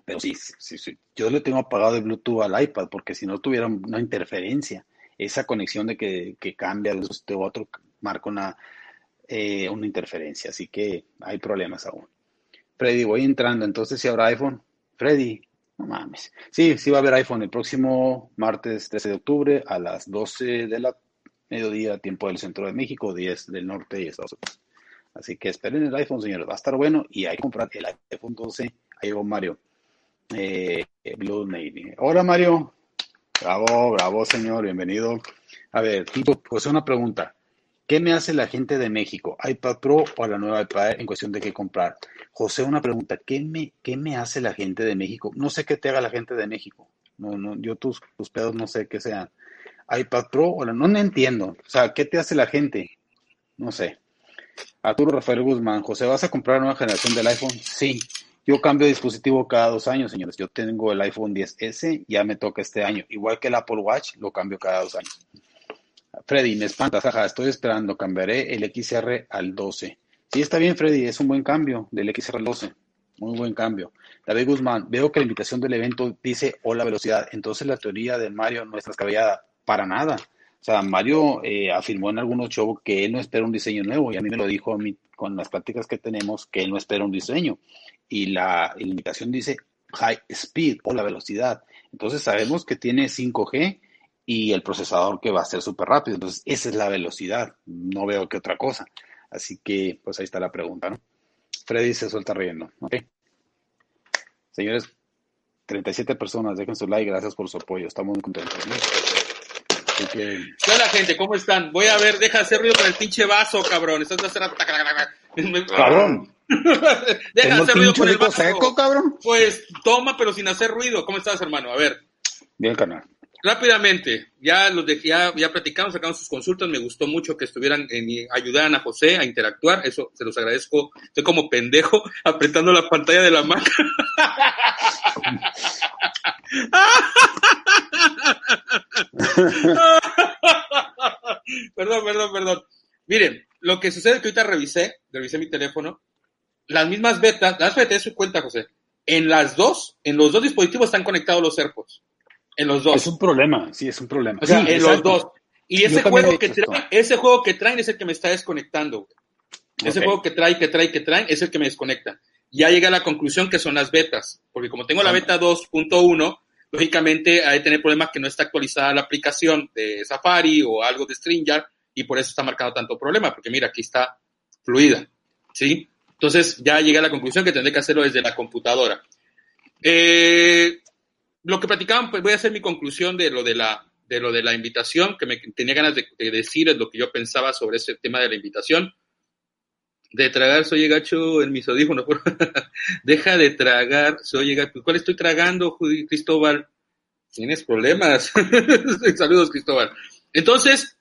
Pero sí, sí, sí. Yo le tengo apagado el Bluetooth al iPad porque si no tuviera una interferencia, esa conexión de que, que cambia de otro marca una, eh, una interferencia, así que hay problemas aún. Freddy, voy entrando, entonces si habrá iPhone. Freddy, no mames. Sí, sí va a haber iPhone el próximo martes 13 de octubre a las 12 de la mediodía, tiempo del centro de México, 10 del norte y Estados Unidos. Así que esperen el iPhone, señores, va a estar bueno y hay que comprar el iPhone 12. Ahí va Mario. Eh, Blue Navy. Hola Mario. Bravo, bravo señor, bienvenido. A ver, tipo, pues una pregunta. ¿Qué me hace la gente de México? ¿iPad Pro o la nueva iPad en cuestión de qué comprar? José, una pregunta. ¿Qué me, qué me hace la gente de México? No sé qué te haga la gente de México. No, no, yo tus, tus pedos no sé qué sean. iPad Pro o la, no, no entiendo. O sea, ¿qué te hace la gente? No sé. Arturo Rafael Guzmán, José, ¿vas a comprar nueva generación del iPhone? Sí. Yo cambio dispositivo cada dos años, señores. Yo tengo el iPhone 10S, ya me toca este año. Igual que el Apple Watch, lo cambio cada dos años. Freddy, me espantas, ajá, estoy esperando, cambiaré el XR al 12. Sí, está bien, Freddy, es un buen cambio del XR al 12. Muy buen cambio. David Guzmán, veo que la invitación del evento dice hola velocidad. Entonces la teoría de Mario no es descabellada. Para nada. O sea, Mario eh, afirmó en algunos shows que él no espera un diseño nuevo y a mí me lo dijo con las prácticas que tenemos que él no espera un diseño. Y la, la invitación dice high speed o la velocidad. Entonces sabemos que tiene 5G y el procesador que va a ser súper rápido. Entonces, esa es la velocidad. No veo que otra cosa. Así que, pues ahí está la pregunta, ¿no? Freddy se suelta riendo. ¿ok? Señores, 37 personas, dejen su like, gracias por su apoyo. Estamos muy contentos. ¿no? Así que, Hola gente, ¿cómo están? Voy a ver, deja de hacer ruido con el pinche vaso, cabrón. Estás haciendo... cabrón, deja de ¿tengo hacer ruido con el vaso. seco, cabrón? Pues toma, pero sin hacer ruido. ¿Cómo estás, hermano? A ver, Bien, canal. Rápidamente, ya los dejé, ya, ya platicamos, sacamos sus consultas, me gustó mucho que estuvieran, en, ayudaran a José a interactuar, eso se los agradezco. Estoy como pendejo apretando la pantalla de la Mac. perdón, perdón, perdón. Miren, lo que sucede es que ahorita revisé, revisé mi teléfono, las mismas betas, las betas, su cuenta, José. En las dos, en los dos dispositivos están conectados los AirPods. En los dos. Es un problema, sí, es un problema. O sea, Sí, en los dos. Y ese juego que traen, esto. ese juego que traen es el que me está desconectando. güey. Ese juego que trae, que trae, que traen es el que me desconecta. Ya llegué a la conclusión que son las betas, porque como tengo la beta 2.1, lógicamente hay que tener problemas que no está actualizada la aplicación de Safari o algo de StreamYard y por eso está marcado tanto problema, porque mira, aquí está fluida, ¿sí? Entonces ya llegué a la conclusión que tendré que hacerlo desde la computadora. Eh, lo que platicaban, pues voy a hacer mi conclusión de lo de la, de lo de la invitación, que me tenía ganas de, de decir lo que yo pensaba sobre ese tema de la invitación. De tragar soy gacho en mis audífonos. Deja de tragar soy gacho. ¿Cuál estoy tragando, Cristóbal? Tienes problemas. Saludos, Cristóbal. Entonces,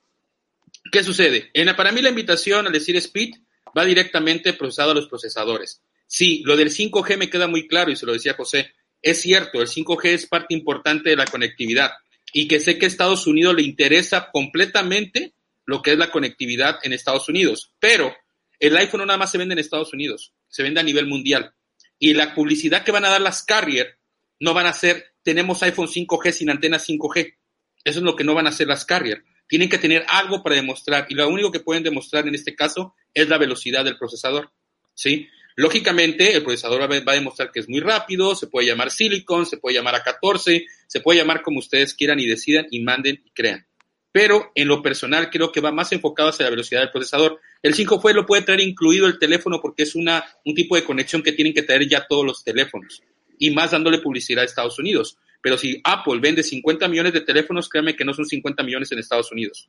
¿qué sucede? En la- para mí la invitación al decir speed va directamente procesado a los procesadores. Sí, lo del 5G me queda muy claro y se lo decía José. Es cierto, el 5G es parte importante de la conectividad y que sé que a Estados Unidos le interesa completamente lo que es la conectividad en Estados Unidos, pero el iPhone no nada más se vende en Estados Unidos, se vende a nivel mundial. Y la publicidad que van a dar las carrier no van a ser, tenemos iPhone 5G sin antena 5G. Eso es lo que no van a hacer las carrier. Tienen que tener algo para demostrar y lo único que pueden demostrar en este caso es la velocidad del procesador. ¿sí? Lógicamente, el procesador va a- demostrar que es muy rápido, se puede llamar Silicon, se puede llamar A14, se puede llamar como ustedes quieran y decidan y manden y crean. Pero en lo personal creo que va más enfocado hacia la velocidad del procesador. El 5G lo puede traer incluido el teléfono porque es una, un tipo de conexión que tienen que traer ya todos los teléfonos. Y más dándole publicidad a Estados Unidos. Pero si Apple vende 50 millones de teléfonos, créanme que no son 50 millones en Estados Unidos.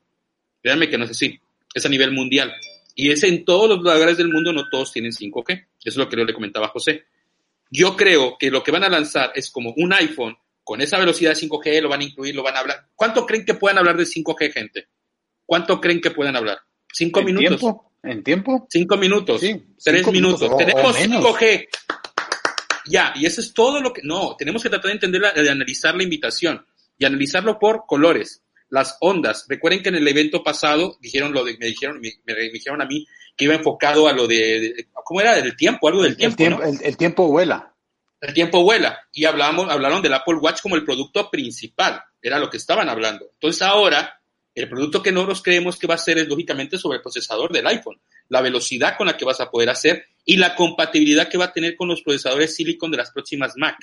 Créanme que no es así. Es a nivel mundial. Y es en todos los lugares del mundo, no todos tienen 5G. Eso es lo que yo le comentaba a José. Yo creo que lo que van a lanzar es como un iPhone con esa velocidad de 5G, lo van a incluir, lo van a hablar. ¿Cuánto creen que puedan hablar de 5G, gente? ¿Cuánto creen que puedan hablar? ¿Cinco ¿En minutos? tiempo? ¿En tiempo? Cinco minutos. Sí, tres cinco minutos. minutos o- Tenemos o menos. 5G. Ya, y eso es todo lo que. No, tenemos que tratar de entender, la- de analizar la invitación y analizarlo por colores, las ondas. Recuerden que en el evento pasado dijeron lo de, me dijeron, me, me dijeron a mí que iba enfocado a lo de, de- ¿cómo era? Del tiempo, algo del El tiempo, tiempo, ¿no? el, el tiempo vuela. El tiempo vuela. Y hablamos, hablaron del Apple Watch como el producto principal. Era lo que estaban hablando. Entonces ahora El producto que nosotros creemos que va a ser es lógicamente sobre el procesador del iPhone, la velocidad con la que vas a poder hacer y la compatibilidad que va a tener con los procesadores Silicon de las próximas Mac.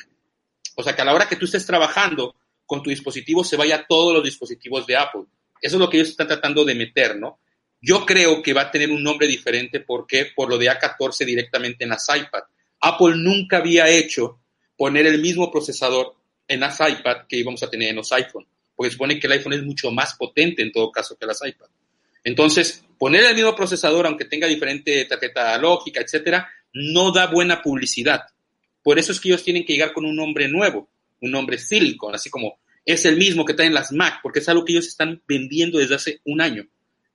O sea, que a la hora que tú estés trabajando con tu dispositivo se vaya a todos los dispositivos de Apple. Eso es lo que ellos están tratando de meter, ¿no? Yo creo que va a tener un nombre diferente porque por lo de A14 directamente en las iPad. Apple nunca había hecho poner el mismo procesador en las iPad que íbamos a tener en los iPhone, porque supone que el iPhone es mucho más potente en todo caso que las iPad. Entonces, poner el mismo procesador, aunque tenga diferente tarjeta lógica, etcétera, no da buena publicidad. Por eso es que ellos tienen que llegar con un nombre nuevo, un nombre Silicon, así como es el mismo que traen las Mac, porque es algo que ellos están vendiendo desde hace un año.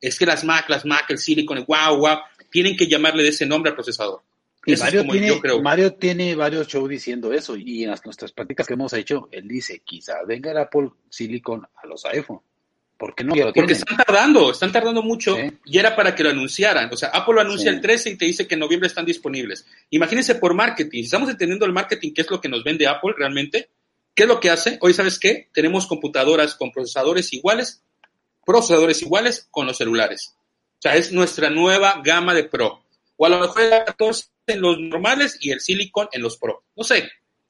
Es que las Mac, las Mac, el Silicon, el wow, wow, tienen que llamarle de ese nombre al procesador. Y Mario, tiene, Mario tiene varios shows diciendo eso y en las, nuestras prácticas que hemos hecho, él dice, quizá venga el Apple Silicon a los iPhone. ¿Por qué no? Porque están tardando, están tardando mucho y era para que lo anunciaran. O sea, Apple lo anuncia el 13 y te dice que en noviembre están disponibles. Imagínense por marketing. Si estamos entendiendo el marketing, ¿qué es lo que nos vende Apple realmente? ¿Qué es lo que hace? Hoy, ¿sabes qué? Tenemos computadoras con procesadores iguales, procesadores iguales con los celulares. O sea, es nuestra nueva gama de Pro. O a lo mejor el 14 en los normales y el Silicon en los Pro. No sé,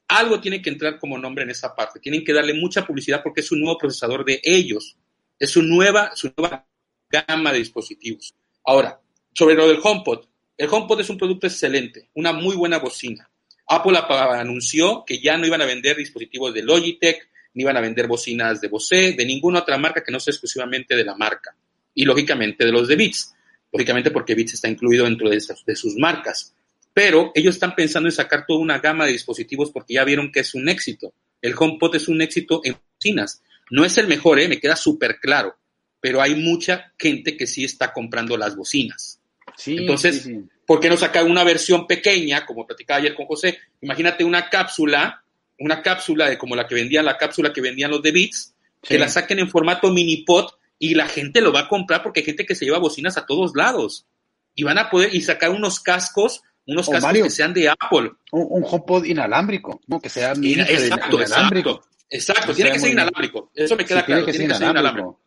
algo tiene que entrar como nombre en esa parte. Tienen que darle mucha publicidad porque es un nuevo procesador de ellos. Es su nueva, su nueva gama de dispositivos. Ahora, sobre lo del HomePod. El HomePod es un producto excelente, una muy buena bocina. Apple anunció que ya no iban a vender dispositivos de Logitech, ni iban a vender bocinas de Bose, de ninguna otra marca que no sea exclusivamente de la marca. Y lógicamente de los de Beats. Lógicamente porque Beats está incluido dentro de, sus marcas. Pero ellos están pensando en sacar toda una gama de dispositivos porque ya vieron que es un éxito. El HomePod es un éxito en bocinas. No es el mejor, ¿eh? me queda súper claro. Pero hay mucha gente que sí está comprando las bocinas. Sí, Entonces, ¿por qué no sacar una versión pequeña, como platicaba ayer con José? Imagínate una cápsula, una cápsula de como la que vendían, la cápsula que vendían los de Beats, que la saquen en formato mini pot y la gente lo va a comprar porque hay gente que se lleva bocinas a todos lados. Y van a poder, y sacar unos cascos, unos cascos que sean de Apple. Un, HomePod inalámbrico, ¿no? Que sea mini exacto, inalámbrico. Exacto, tiene que ser inalámbrico. Eso me queda claro, tiene que ser inalámbrico.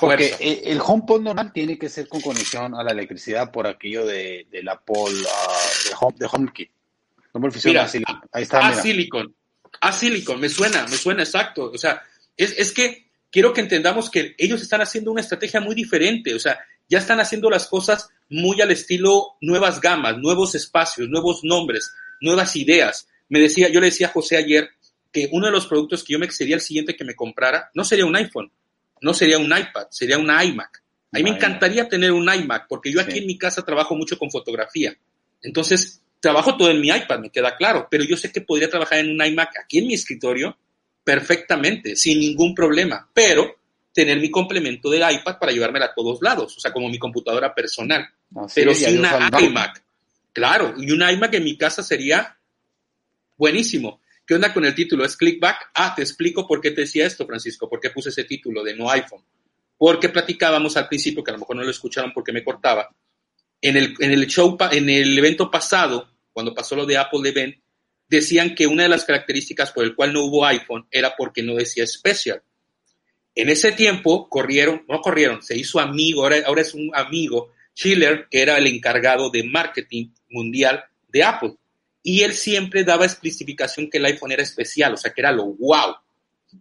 Porque el HomePod normal tiene que ser con conexión a la electricidad por aquello de, del Apple uh, de, Home, de HomeKit. No me mira, a Silicon. Ahí está, a Silicon. A Silicon, me suena, me suena exacto. O sea, es, es que quiero que entendamos que ellos están haciendo una estrategia muy diferente. O sea, ya están haciendo las cosas muy al estilo nuevas gamas, nuevos espacios, nuevos nombres, nuevas ideas. Me decía, yo le decía a José ayer que uno de los productos que yo me sería el siguiente que me comprara no sería un iPhone, no sería un iPad, sería una iMac. A mí me encantaría tener un iMac, porque yo aquí en mi casa trabajo mucho con fotografía. Entonces, trabajo todo en mi iPad, me queda claro, pero yo sé que podría trabajar en un iMac aquí en mi escritorio perfectamente, sin ningún problema, pero tener mi complemento del iPad para llevármela a todos lados, o sea, como mi computadora personal. pero sin una iMac. Claro, y un iMac en mi casa sería buenísimo. ¿Qué onda con el título? ¿Es clickback? Ah, te explico por qué te decía esto, Francisco, por qué puse ese título de no iPhone. Porque platicábamos al principio, que a lo mejor no lo escucharon porque me cortaba, en el, en el show, en el evento pasado, cuando pasó lo de Apple Event, decían que una de las características por el cual no hubo iPhone era porque no decía special. En ese tiempo corrieron, no corrieron, se hizo amigo, ahora, ahora es un amigo, Schiller, que era el encargado de marketing mundial de Apple y él siempre daba especificación que el iPhone era especial, o sea, que era lo wow.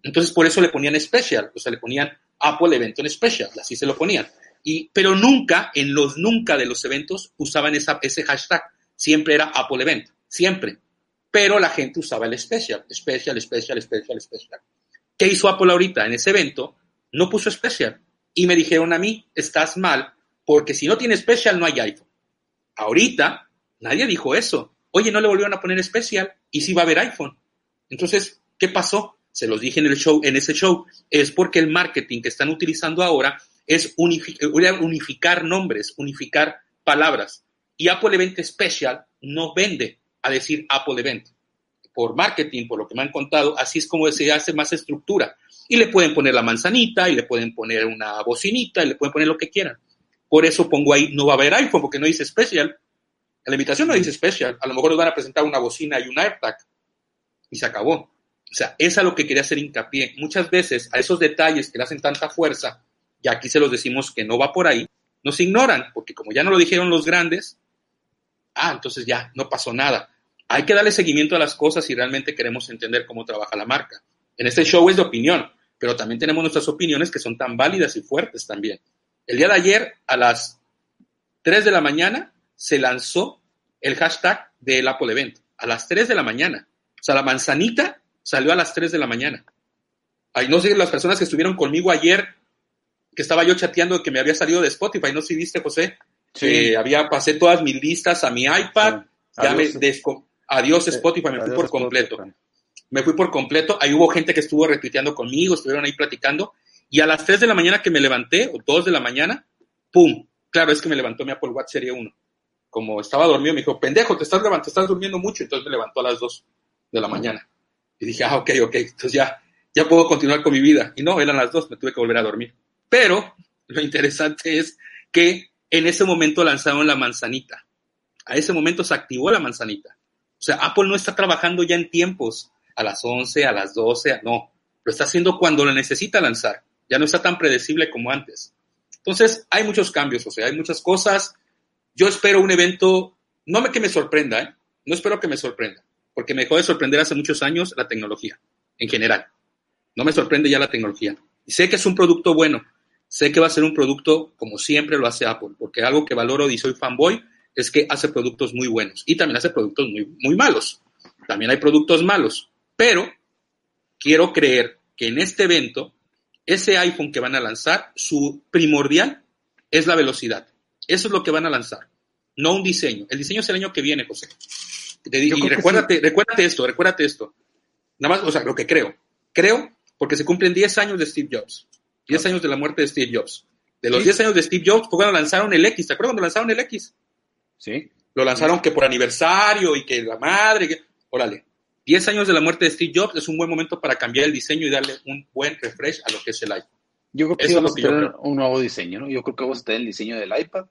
Entonces, por eso le ponían special, o sea, le ponían Apple Event en Special, así se lo ponían. Y, pero nunca, en los nunca de los eventos, usaban esa, ese hashtag. Siempre era Apple Event, siempre. Pero la gente usaba el Special, Special, Special, Special, Special. ¿Qué hizo Apple ahorita? En ese evento, no puso Special. Y me dijeron a mí, estás mal, porque si no tiene Special, no hay iPhone. Ahorita, nadie dijo eso. Oye, no le volvieron a poner especial y sí va a haber iPhone. Entonces, ¿qué pasó? Se los dije en el show, en ese show, es porque el marketing que están utilizando ahora es unificar nombres, unificar palabras. Y Apple Event Special no vende a decir Apple Event. Por marketing, por lo que me han contado, así es como se hace más estructura. Y le pueden poner la manzanita, y le pueden poner una bocinita, y le pueden poner lo que quieran. Por eso pongo ahí, no va a haber iPhone, porque no dice Special, la invitación no dice special, a lo mejor nos van a presentar una bocina y un AirTag y se acabó. O sea, es a lo que quería hacer hincapié. Muchas veces a esos detalles que le hacen tanta fuerza, y aquí se los decimos que no va por ahí, nos ignoran, porque como ya no lo dijeron los grandes, ah, entonces ya, no pasó nada. Hay que darle seguimiento a las cosas si realmente queremos entender cómo trabaja la marca. En este show es de opinión, pero también tenemos nuestras opiniones que son tan válidas y fuertes también. El día de ayer, a las 3 de la mañana, se lanzó el hashtag del Apple Event. A las 3 de la mañana. O sea, la manzanita salió a las 3 de la mañana. Ay, no sé, las personas que estuvieron conmigo ayer, que estaba yo chateando que me había salido de Spotify, no sé si viste, José, sí. había pasé todas mis listas a mi iPad, ya adiós. me adiós Spotify, me fui por completo. Me fui por completo, ahí hubo gente que estuvo retuiteando conmigo, estuvieron ahí platicando, y a las 3 de la mañana que me levanté, o 2 de la mañana, ¡pum! Claro, es que me levantó mi Apple Watch Serie 1. Como estaba dormido, me dijo, pendejo, te estás levantando, estás durmiendo mucho, entonces me levantó a las 2 de la mañana. Y dije, ah, ok, ok, entonces ya, ya puedo continuar con mi vida. Y no, eran las 2, me tuve que volver a dormir. Pero lo interesante es que en ese momento lanzaron la manzanita. A ese momento se activó la manzanita. O sea, Apple no está trabajando ya en tiempos a las 11, a las 12, no. Lo está haciendo cuando lo necesita lanzar. Ya no está tan predecible como antes. Entonces, hay muchos cambios, o sea, hay muchas cosas. Yo espero un evento, no me que me sorprenda, ¿eh? No espero que me sorprenda, porque me dejó de sorprender hace muchos años la tecnología, en general. No me sorprende ya la tecnología. Y sé que es un producto bueno, sé que va a ser un producto como siempre lo hace Apple, porque algo que valoro y soy fanboy es que hace productos muy buenos y también hace productos muy, muy malos. También hay productos malos, pero quiero creer que en este evento, ese iPhone que van a lanzar, su primordial es la velocidad. Eso es lo que van a lanzar, no un diseño. El diseño es el año que viene, José. y recuérdate, recuérdate esto, recuérdate esto. Nada más, o sea, lo que creo. Creo porque se cumplen 10 años de Steve Jobs. 10 años de la muerte de Steve Jobs. De los 10 años de Steve Jobs fue cuando lanzaron el X. ¿Te acuerdas cuando lanzaron el X? Sí. Lo lanzaron que por aniversario y que la madre. Que... Órale. 10 años de la muerte de Steve Jobs es un buen momento para cambiar el diseño y darle un buen refresh a lo que es el iPhone. Yo creo que Eso vamos a tener un nuevo diseño, ¿no? Yo creo que vamos a tener el diseño del iPad.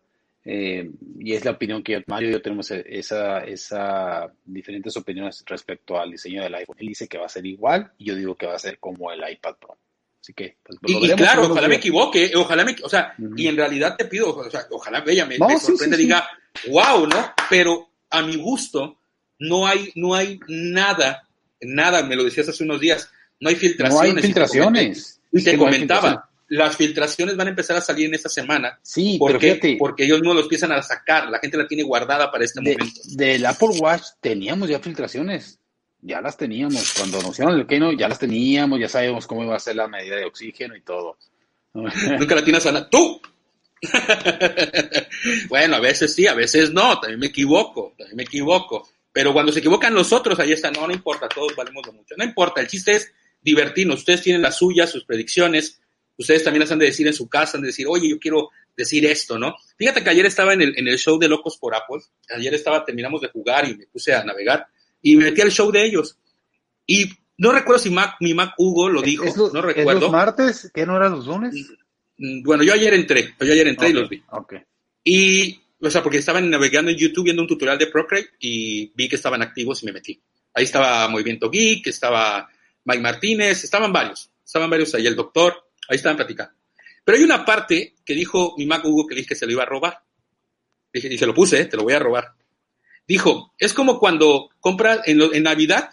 Eh, y es la opinión que Mario y yo tenemos esa, esa diferentes opiniones respecto al diseño del iPhone. Él dice que va a ser igual y yo digo que va a ser como el iPad Pro. Así que, pues, y, y, claro, ojalá me equivoque, ojalá me, o sea, uh -huh. y en realidad te pido, o sea, ojalá ella me, no, me sí, sí, diga, wow, ¿no? Pero a mi gusto, no hay, no hay nada, nada, me lo decías hace unos días, no hay filtraciones. No hay filtraciones. Y te, comentaba, las filtraciones van a empezar a salir en esta semana. Sí, porque, pero fíjate, porque ellos no los empiezan a sacar, la gente la tiene guardada para este de, momento. Del Apple Watch teníamos ya filtraciones ya las teníamos. Cuando anunciaron el Keno, ya las teníamos, ya sabemos cómo iba a ser la medida de oxígeno y todo. Nunca la tienes a ¡Tú! bueno, a veces sí, a veces no, también me equivoco, también me equivoco. Pero cuando se equivocan los otros, ahí está, no, no importa, todos valemos lo mucho. No importa, el chiste es divertirnos. Ustedes tienen las suyas, sus predicciones. Ustedes también las han de decir en su casa, han de decir, oye, yo quiero decir esto, ¿no? Fíjate que ayer estaba en el, en el show de Locos por Apple. Ayer estaba, terminamos de jugar y me puse a navegar y me metí al show de ellos. Y no recuerdo si Mac, mi Mac Hugo lo dijo, ¿Es los, no recuerdo. ¿Es los martes? ¿Qué no eran los lunes? Bueno, yo ayer entré, yo ayer entré okay, y los vi. Okay. Y, o sea, porque estaban navegando en YouTube viendo un tutorial de Procreate y vi que estaban activos y me metí. Ahí estaba Movimiento Geek, estaba Mike Martínez, estaban varios, estaban varios ahí, el doctor, ahí estaban platicando. Pero hay una parte que dijo mi Mac Hugo que dije que se lo iba a robar. Dije, y se lo puse, ¿eh? te lo voy a robar. Dijo, es como cuando compras en, lo, Navidad,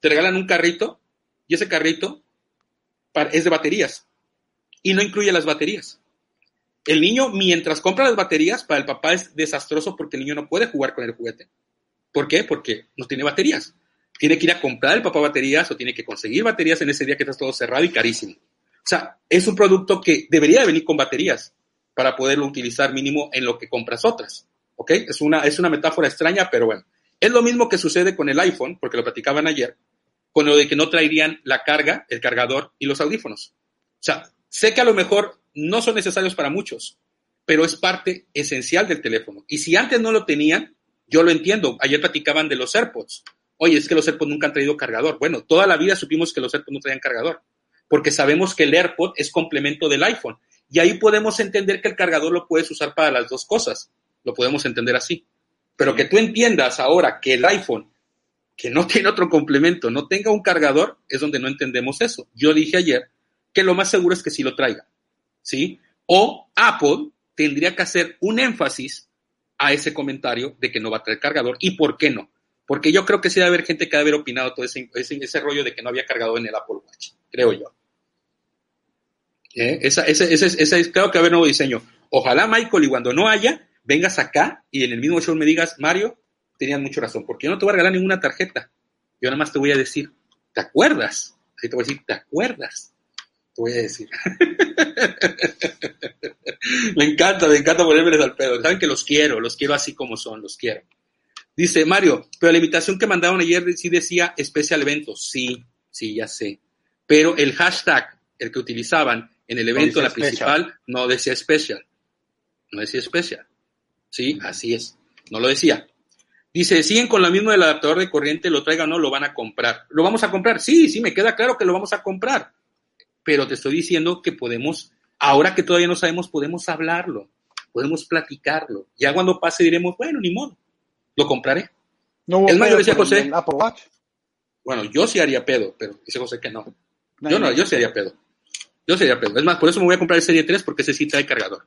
te regalan un carrito y ese carrito es de baterías y no incluye las baterías. El niño, mientras compra las baterías, para el papá es desastroso porque el niño no puede jugar con el juguete. ¿Por qué? Porque no tiene baterías. Tiene que ir a comprar el papá baterías o tiene que conseguir baterías en ese día que está todo cerrado y carísimo. O sea, es un producto que debería de venir con baterías para poderlo utilizar mínimo en lo que compras otras. ¿Ok? Es una, es una metáfora extraña, pero bueno. Es lo mismo que sucede con el iPhone, porque lo platicaban ayer, con lo de que no traerían la carga, el cargador y los audífonos. O sea, sé que a lo mejor no son necesarios para muchos, pero es parte esencial del teléfono. Y si antes no lo tenían, yo lo entiendo. Ayer platicaban de los AirPods. Oye, es que los AirPods nunca han traído cargador. Bueno, toda la vida supimos que los AirPods no traían cargador, porque sabemos que el AirPod es complemento del iPhone. Y ahí podemos entender que el cargador lo puedes usar para las dos cosas. Lo podemos entender así. Pero que tú entiendas ahora que el iPhone, que no tiene otro complemento, no tenga un cargador, es donde no entendemos eso. Yo dije ayer que lo más seguro es que sí lo traiga, ¿sí? O Apple tendría que hacer un énfasis a ese comentario de que no va a traer cargador y por qué no. Porque yo creo que sí debe haber gente que debe haber opinado todo ese, ese, rollo de que no había cargador en el Apple Watch, creo yo. ¿Eh? Esa, ese, ese, que va a haber nuevo diseño. Ojalá, Michael, y cuando no haya, vengas acá y en el mismo show me digas, Mario, tenían mucha razón, porque yo no te voy a regalar ninguna tarjeta. Yo nada más te voy a decir, ¿te acuerdas? Así te voy a decir, ¿te acuerdas? Te voy a decir. me encanta, me encanta ponérmeles al pedo. Saben que los quiero, los quiero así como son, los quiero. Dice Mario, pero la invitación que mandaron ayer sí decía especial evento. Sí, sí, ya sé. Pero el hashtag, el que utilizaban en el evento, la principal, no decía especial. No decía especial. Sí, así es. No lo decía. Dice, siguen con lo mismo del adaptador de corriente, lo traigan o no, lo van a comprar. ¿Lo vamos a comprar? Sí, sí, me queda claro que lo vamos a comprar. Pero te estoy diciendo que podemos, ahora que todavía no sabemos, podemos hablarlo, podemos platicarlo. Ya cuando pase diremos, bueno, ni modo, lo compraré. No, es más, yo decía José. Apple Watch. Bueno, yo sí haría pedo, pero dice José que no. yo no, yo sí haría pedo. Yo sí haría pedo. Es más, por eso me voy a comprar el Serie 3 porque ese sí trae cargador.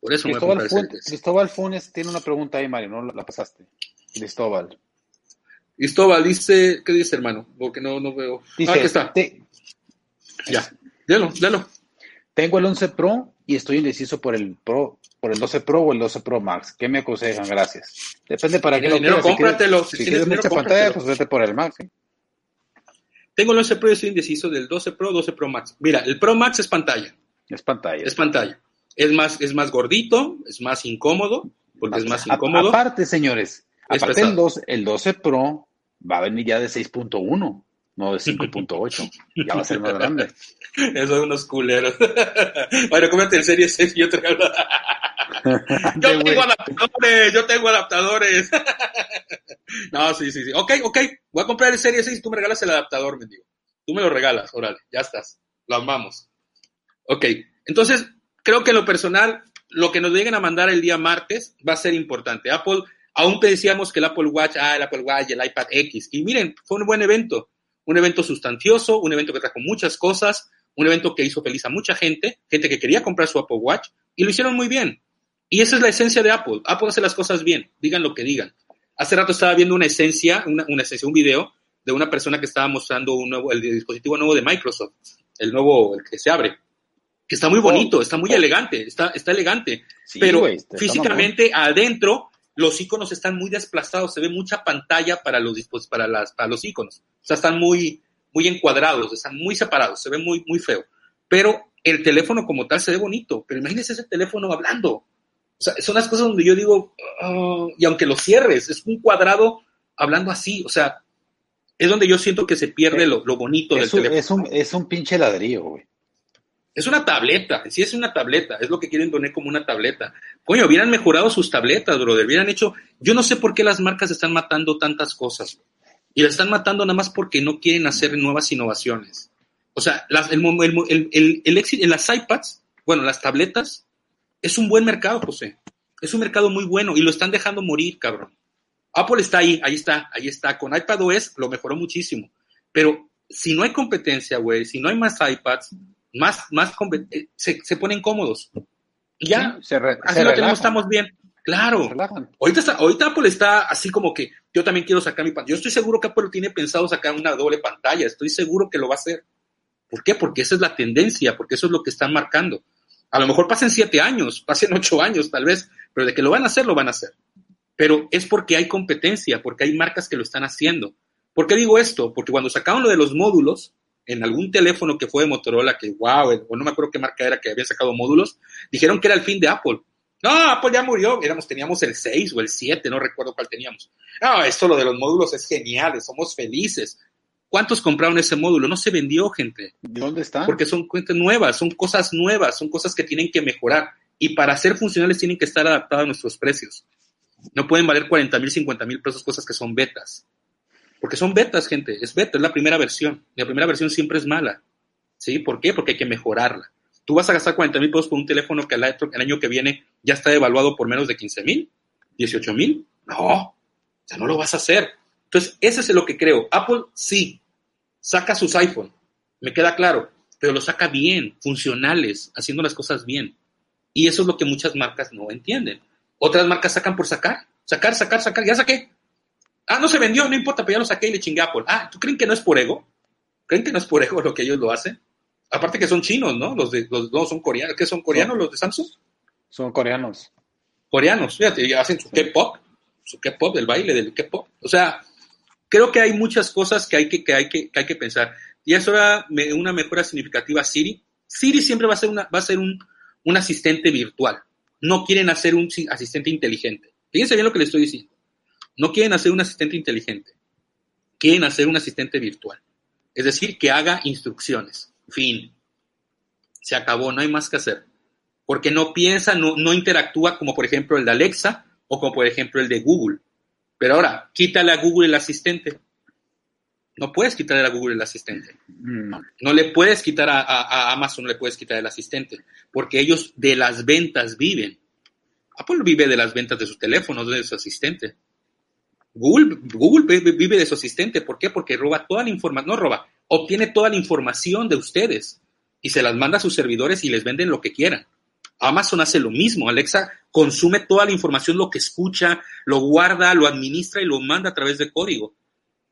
Por eso me voy a comprar el Serie 3. Cristóbal Funes tiene una pregunta ahí, Mario, no la pasaste. Cristóbal. Cristóbal dice, ¿qué dice, hermano? Porque no, no veo. Dice, ah, aquí está. Ya, délo, délo. Tengo el 11 Pro y estoy indeciso por el Pro, por el 12 Pro o el 12 Pro Max. ¿Qué me aconsejan? Gracias. Depende para qué lo dinero, quieras. Cómpratelo. Si quieres, mucha pantalla, pues vete por el Max. Tengo el 11 Pro y estoy indeciso del 12 Pro, 12 Pro Max. Mira, el Pro Max es pantalla. Es pantalla. Es pantalla. Es más, es más gordito, es más incómodo, porque es más incómodo. Aparte, señores, aparte el 12, el 12 Pro va a venir ya de 6.1 no de 5.8. Ya va a ser más grande. Esos son unos culeros. bueno, cómete el Serie 6 y yo traigo. yo tengo adaptadores, yo tengo adaptadores. no, sí, sí, sí. Ok, ok. Voy a comprar el Serie 6 y tú me regalas el adaptador, mendigo. Tú me lo regalas, órale, ya estás. Lo amamos. Ok, entonces, creo que en lo personal, lo que nos lleguen a mandar el día martes va a ser importante. Apple, aún decíamos que el Apple Watch, ah, el Apple Watch, el iPad X. Y miren, fue un buen evento un evento sustancioso, un evento que trajo muchas cosas, un evento que hizo feliz a mucha gente, gente que quería comprar su Apple Watch, y lo hicieron muy bien. Y esa es la esencia de Apple. Apple hace las cosas bien, digan lo que digan. Hace rato estaba viendo una esencia, una, una esencia, un video de una persona que estaba mostrando un nuevo, el dispositivo nuevo de Microsoft, el nuevo, el que se abre, que está muy bonito, está muy elegante, está, está elegante, pero físicamente adentro los iconos están muy desplazados, se ve mucha pantalla para los, para las, para los iconos. O sea, están muy, muy encuadrados, están muy separados, se ve muy, muy feo. Pero el teléfono como tal se ve bonito, pero imagínese ese teléfono hablando. O sea, son las cosas donde yo digo, ah", y aunque lo cierres, es un cuadrado hablando así, o sea, es donde yo siento que se pierde lo, lo bonito del teléfono. Es un, es un pinche ladrillo, güey. Es una tableta, sí es una tableta, es lo que quieren poner como una tableta. Coño, hubieran mejorado sus tabletas, brother, hubieran hecho, yo no sé por qué las marcas están matando tantas cosas. Y las están matando nada más porque no quieren hacer nuevas innovaciones. O sea, el, el, el, éxito en las iPads, bueno, las tabletas, es un buen mercado, José. Es un mercado muy bueno y lo están dejando morir, cabrón. Apple está ahí, ahí está, ahí está. Con iPadOS lo mejoró muchísimo. Pero si no hay competencia, güey, si no hay más iPads, más, más eh, se, se ponen cómodos. Y ya, se así lo tenemos, estamos bien. Claro. Ahorita, está, ahorita Apple está así como que yo también quiero sacar mi pantalla. Yo estoy seguro que Apple tiene pensado sacar una doble pantalla. Estoy seguro que lo va a hacer. ¿Por qué? Porque esa es la tendencia, porque eso es lo que están marcando. A lo mejor pasen siete años, pasen ocho años tal vez, pero de que lo van a hacer, lo van a hacer. Pero es porque hay competencia, porque hay marcas que lo están haciendo. ¿Por qué digo esto? Porque cuando sacaron lo de los módulos, en algún teléfono que fue de Motorola, que wow, o no me acuerdo qué marca era que había sacado módulos, dijeron que era el fin de Apple. No, Apple ya murió, éramos, teníamos el 6 o el 7, no recuerdo cuál teníamos. No, esto lo de los módulos es genial, somos felices. ¿Cuántos compraron ese módulo? No se vendió, gente. ¿Dónde está? Porque son cuentas nuevas, son cosas nuevas, son cosas que tienen que mejorar. Y para ser funcionales tienen que estar adaptadas a nuestros precios. No pueden valer 40 mil, 50 mil pesos cosas que son betas. Porque son betas, gente. Es beta, es la primera versión. La primera versión siempre es mala. ¿Sí? ¿Por qué? Porque hay que mejorarla. Tú vas a gastar 40 mil pesos por un teléfono que el año que viene ya está evaluado por menos de 15 mil, 18 mil. No, o sea, no lo vas a hacer. Entonces, ese es lo que creo. Apple sí, saca sus iPhone, me queda claro, pero lo saca bien, funcionales, haciendo las cosas bien. Y eso es lo que muchas marcas no entienden. Otras marcas sacan por sacar, sacar, sacar, sacar, ya saqué. Ah, no se vendió, no importa, pero ya lo saqué y le chingué a Apple. Ah, ¿tú creen que no es por ego? ¿Creen que no es por ego lo que ellos lo hacen? Aparte que son chinos, ¿no? Los de, los, no, son coreanos. ¿Qué son coreanos los de Samsung? Son coreanos. Coreanos, fíjate, hacen su K-pop, su K-pop, el baile del K-pop. O sea, creo que hay muchas cosas que hay que, que hay que, que hay que pensar. Y eso era una mejora significativa Siri. Siri siempre va a ser, una, va a ser un, un asistente virtual. No quieren hacer un asistente inteligente. Fíjense bien lo que les estoy diciendo. No quieren hacer un asistente inteligente. Quieren hacer un asistente virtual. Es decir, que haga instrucciones. Fin. Se acabó, no hay más que hacer. Porque no piensa, no, no interactúa como por ejemplo el de Alexa o como por ejemplo el de Google. Pero ahora, quítale a Google el asistente. No puedes quitarle a Google el asistente. No, no le puedes quitar a, a, a, Amazon, no le puedes quitar el asistente, porque ellos de las ventas viven. Apple vive de las ventas de sus teléfonos, de su asistente. Google, Google vive de su asistente. ¿Por qué? Porque roba toda la información, no roba, obtiene toda la información de ustedes y se las manda a sus servidores y les venden lo que quieran. Amazon hace lo mismo. Alexa consume toda la información, lo que escucha, lo guarda, lo administra y lo manda a través de código.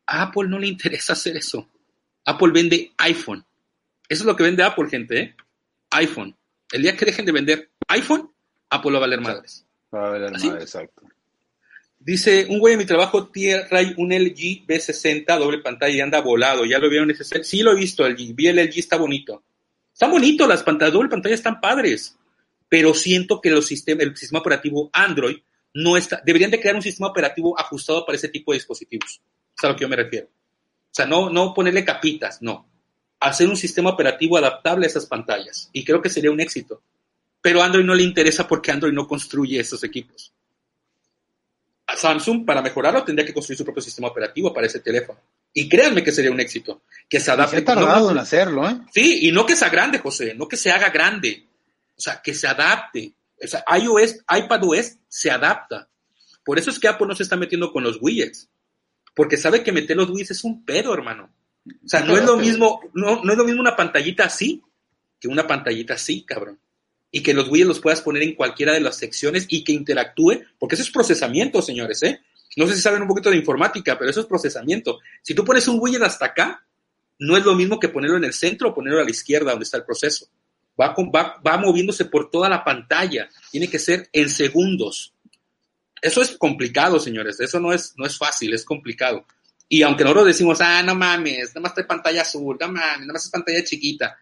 A Apple no le interesa hacer eso. Apple vende iPhone. Eso es lo que vende Apple, gente, ¿eh? iPhone. El día que dejen de vender iPhone, Apple va a valer madres. Va a valer madres, exacto. Dice, un güey en mi trabajo trae un LG B60 doble pantalla y anda volado. ¿Ya lo vieron ese? Sí lo he visto, el Vi el LG, está bonito. Están bonitos las pantallas, doble pantalla están padres. Pero siento que los sistemas, el sistema operativo Android no está, deberían de crear un sistema operativo ajustado para ese tipo de dispositivos. Es a lo que yo me refiero. O sea, no, no ponerle capitas, no. Hacer un sistema operativo adaptable a esas pantallas. Y creo que sería un éxito. Pero a Android no le interesa porque Android no construye esos equipos. A Samsung, para mejorarlo, tendría que construir su propio sistema operativo para ese teléfono. Y créanme que sería un éxito. Que se adapte. Se ha tardado no, en hacerlo, ¿eh? Sí, y no que sea grande, José, no que se haga grande. O sea, que se adapte. O sea, iOS, iPadOS se adapta. Por eso es que Apple no se está metiendo con los widgets. Porque sabe que meter los widgets es un pedo, hermano. O sea, no es lo mismo, no, no es lo mismo una pantallita así que una pantallita así, cabrón y que los widgets los puedas poner en cualquiera de las secciones y que interactúe, porque eso es procesamiento, señores, ¿eh? No sé si saben un poquito de informática, pero eso es procesamiento. Si tú pones un widget hasta acá, no es lo mismo que ponerlo en el centro o ponerlo a la izquierda donde está el proceso. Va, va, va moviéndose por toda la pantalla. Tiene que ser en segundos. Eso es complicado, señores. Eso no es, no es fácil, es complicado. Y aunque nosotros decimos, ah, no mames, nada más está pantalla azul, no mames, nada más es pantalla chiquita.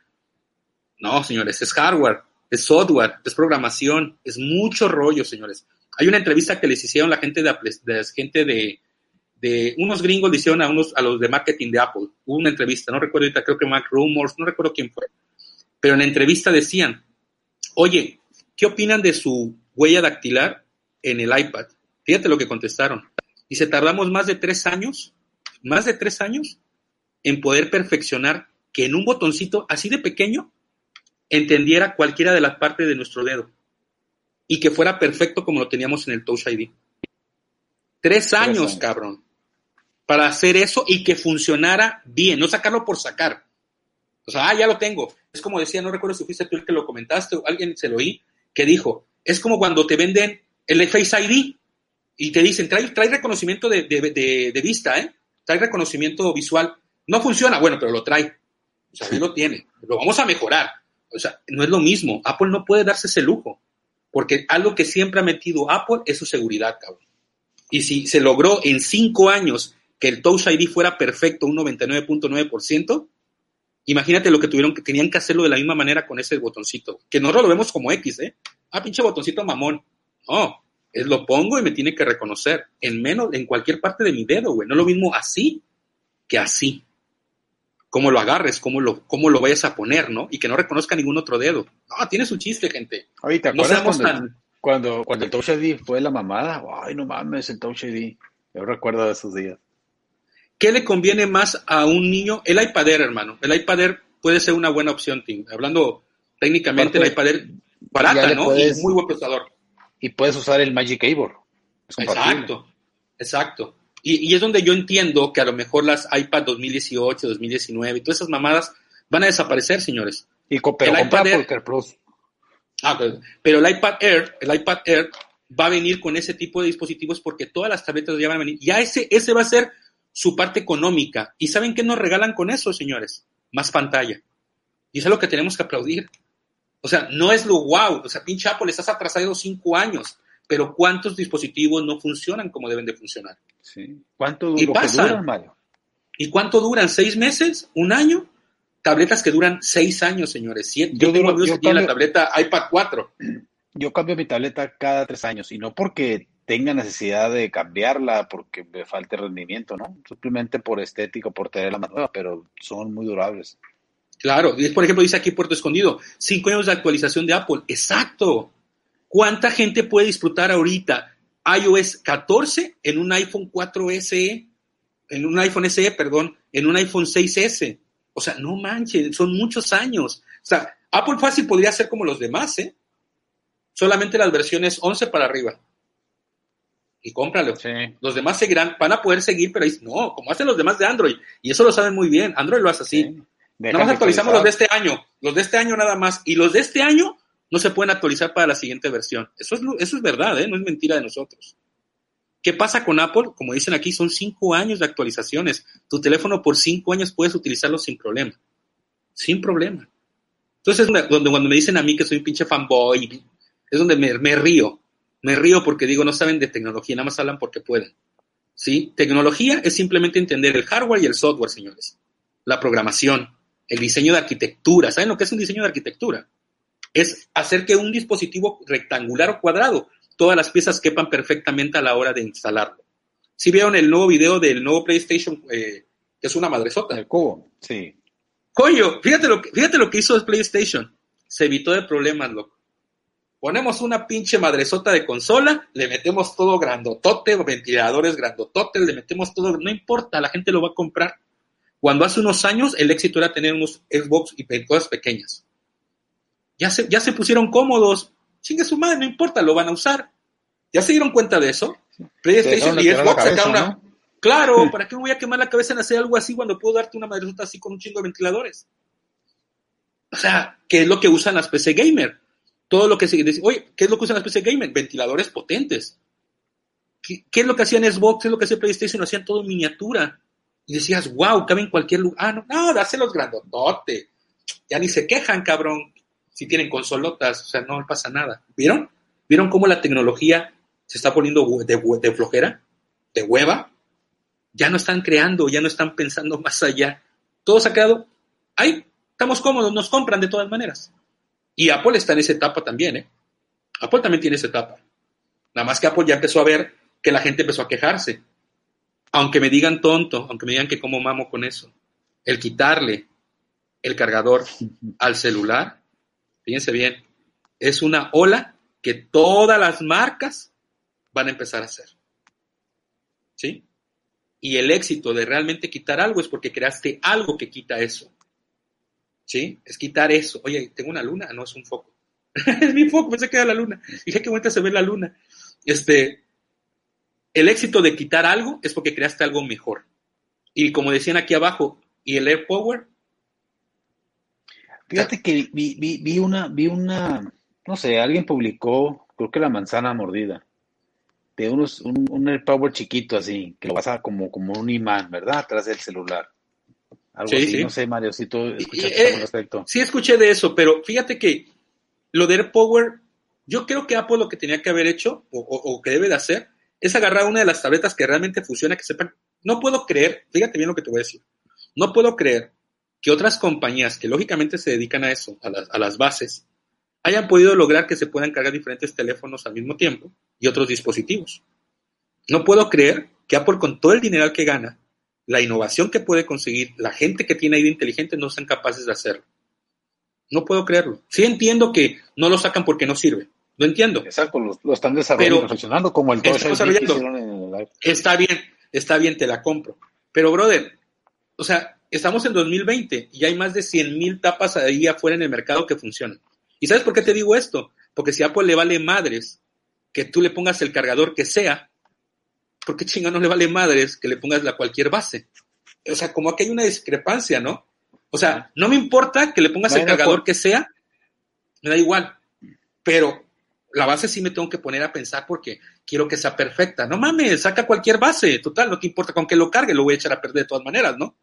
No, señores, es hardware es software, es programación, es mucho rollo, señores. Hay una entrevista que les hicieron la gente de, de gente de, de, unos gringos le hicieron a unos a los de marketing de Apple. Hubo una entrevista, no recuerdo ahorita, creo que Mac Rumors, no recuerdo quién fue. Pero en la entrevista decían, oye, ¿qué opinan de su huella dactilar en el iPad? Fíjate lo que contestaron. Dice, tardamos más de tres años, más de tres años en poder perfeccionar que en un botoncito así de pequeño entendiera cualquiera de las partes de nuestro dedo y que fuera perfecto como lo teníamos en el Touch ID. Tres años, años, cabrón, para hacer eso y que funcionara bien, no sacarlo por sacar. O sea, ah, ya lo tengo. Es como decía, no recuerdo si fuiste tú el que lo comentaste o alguien se lo oí, que dijo, es como cuando te venden el Face ID y te dicen, trae, trae reconocimiento de, de, de, de vista, ¿eh? Trae reconocimiento visual. No funciona, bueno, pero lo trae. O sea, ahí lo tiene. Lo vamos a mejorar o sea, no es lo mismo. Apple no puede darse ese lujo, porque algo que siempre ha metido Apple es su seguridad, cabrón. Y si se logró en cinco años que el Touch ID fuera perfecto, un 99.9%, imagínate lo que tuvieron que tenían que hacerlo de la misma manera con ese botoncito, que nosotros lo vemos como X, ¿eh? Ah, pinche botoncito mamón. No, es lo pongo y me tiene que reconocer en menos, en cualquier parte de mi dedo, güey. No es lo mismo así que así cómo lo agarres, cómo lo, cómo lo vayas a poner, ¿no? Y que no reconozca ningún otro dedo. No, tiene su chiste, gente. Ahorita, no seamos cuando, tan... cuando, cuando el Touch ID fue la mamada? Ay, no mames, el Touch ID. Yo recuerdo de esos días. ¿Qué le conviene más a un niño? El iPad Air, hermano. El iPad Air puede ser una buena opción, Tim. Hablando técnicamente, el iPad Air barata, ¿no? Puedes, y muy buen procesador. Y puedes usar el Magic Keyboard. exacto, exacto. Y, y, es donde yo entiendo que a lo mejor las iPad 2018, 2019 y todas esas mamadas van a desaparecer, señores. Y pero el iPad Air, Plus. Ah, pero el iPad Air, el iPad Air va a venir con ese tipo de dispositivos porque todas las tabletas ya van a venir. Ya ese, ese va a ser su parte económica. ¿Y saben qué nos regalan con eso, señores? Más pantalla. Y eso es lo que tenemos que aplaudir. O sea, no es lo wow. O sea, pinche Apple, estás atrasado cinco años. Pero ¿cuántos dispositivos no funcionan como deben de funcionar? Sí. ¿Cuánto y duran, Mario? ¿Y cuánto duran? ¿Seis meses? ¿Un año? Tabletas que duran seis años, señores. Siete. Yo, tengo amigos que tienen la tableta iPad 4. Yo cambio mi tableta cada tres años y no porque tenga necesidad de cambiarla porque me falte rendimiento, ¿no? Simplemente por estético, por tener la más nueva, pero son muy durables. Claro, por ejemplo, dice aquí Puerto Escondido, cinco años de actualización de Apple. Exacto. ¿Cuánta gente puede disfrutar ahorita iOS 14 en un iPhone 4 SE, en un iPhone SE, perdón, en un iPhone 6S? O sea, no manches, son muchos años. O sea, Apple fácil podría ser como los demás, ¿eh? Solamente las versiones 11 para arriba. Y cómpralo. Los demás seguirán, van a poder seguir, pero no, como hacen los demás de Android. Y eso lo saben muy bien. Android lo hace así. Nada más actualizamos los de este año. Los de este año nada más. Y los de este año no se pueden actualizar para la siguiente versión. Eso es, eso es verdad, ¿eh? no es mentira de nosotros. ¿Qué pasa con Apple? Como dicen aquí, son cinco años de actualizaciones. Tu teléfono por cinco años puedes utilizarlo sin problema. Sin problema. Entonces, donde cuando me dicen a mí que soy un pinche fanboy, es donde me, me río. Me río porque digo, no saben de tecnología, nada más hablan porque pueden. ¿Sí? Tecnología es simplemente entender el hardware y el software, señores. La programación, el diseño de arquitectura. ¿Saben lo que es un diseño de arquitectura? es hacer que un dispositivo rectangular o cuadrado, todas las piezas quepan perfectamente a la hora de instalarlo. Si vieron el nuevo video del nuevo PlayStation, eh, que es una madresota. El cubo, sí. Coño, fíjate lo, que, fíjate lo que hizo el PlayStation. Se evitó de problemas, loco. Ponemos una pinche madresota de consola, le metemos todo grandotote, ventiladores grandototes, le metemos todo, no importa, la gente lo va a comprar. Cuando hace unos años el éxito era tener unos Xbox y cosas pequeñas. Ya se, ya se pusieron cómodos. Chingue su madre, no importa, lo van a usar. ¿Ya se dieron cuenta de eso? PlayStation y Xbox sacaron una. Claro, ¿para qué me voy a quemar la cabeza en hacer algo así cuando puedo darte una madresota así con un chingo de ventiladores? O sea, ¿qué es lo que usan las PC Gamer? Todo lo que se dice, oye, ¿qué es lo que usan las PC Gamer? Ventiladores potentes. ¿Qué, es lo que hacían Xbox? ¿Qué es lo que hacía PlayStation? Hacían todo en miniatura. Y decías, wow, cabe en cualquier lugar. Ah, no, no, dáselos grandotote. Ya ni se quejan, cabrón si tienen consolotas, o sea, no pasa nada. ¿Vieron? ¿Vieron cómo la tecnología se está poniendo de, flojera, de hueva? Ya no están creando, ya no están pensando más allá. Todo se ha quedado, ahí, estamos cómodos, nos compran de todas maneras. Y Apple está en esa etapa también, ¿eh? Apple también tiene esa etapa. Nada más que Apple ya empezó a ver que la gente empezó a quejarse. Aunque me digan tonto, aunque me digan que cómo mamo con eso. El quitarle el cargador al celular fíjense bien, es una ola que todas las marcas van a empezar a hacer. ¿Sí? Y el éxito de realmente quitar algo es porque creaste algo que quita eso. ¿Sí? Es quitar eso. Oye, tengo una luna, no es un foco. es mi foco, pensé que era la luna. Dije que bonita se ve la luna. Este, el éxito de quitar algo es porque creaste algo mejor. Y como decían aquí abajo, y el Air Power Fíjate que vi, vi, vi, una, vi una, no sé, alguien publicó, creo que la manzana mordida, de unos, un, un power chiquito así, que lo pasa como, como un imán, ¿verdad? Atrás del celular. Algo así, no sé, Mario, si tú escuchaste eh, respecto. Sí, escuché de eso, pero fíjate que lo de AirPower, yo creo que Apple lo que tenía que haber hecho, o, o, que debe de hacer, es agarrar una de las tabletas que realmente funciona, que sepan. No puedo creer, fíjate bien lo que te voy a decir. No puedo creer que otras compañías que lógicamente se dedican a eso, a las, a las bases, hayan podido lograr que se puedan cargar diferentes teléfonos al mismo tiempo y otros dispositivos. No puedo creer que Apple con todo el dinero que gana, la innovación que puede conseguir, la gente que tiene ahí inteligente no sean capaces de hacerlo. No puedo creerlo. Sí entiendo que no lo sacan porque no sirve. Lo entiendo. Exacto, lo, están desarrollando, perfeccionando como el Está bien, está bien, te la compro. Pero, brother, o sea, estamos en 2020 y hay más de 100.000 tapas ahí afuera en el mercado que funcionan. ¿Y sabes por qué te digo esto? Porque si a Apple le vale madres que tú le pongas el cargador que sea, ¿por qué chinga no le vale madres que le pongas la cualquier base? O sea, como que hay una discrepancia, ¿no? O sea, no me importa que le pongas el cargador que sea, me da igual. pero la base sí me tengo que poner a pensar porque quiero que sea perfecta. No mames, saca cualquier base, total, no te importa con que lo cargue, lo voy a echar a perder de todas maneras, ¿no?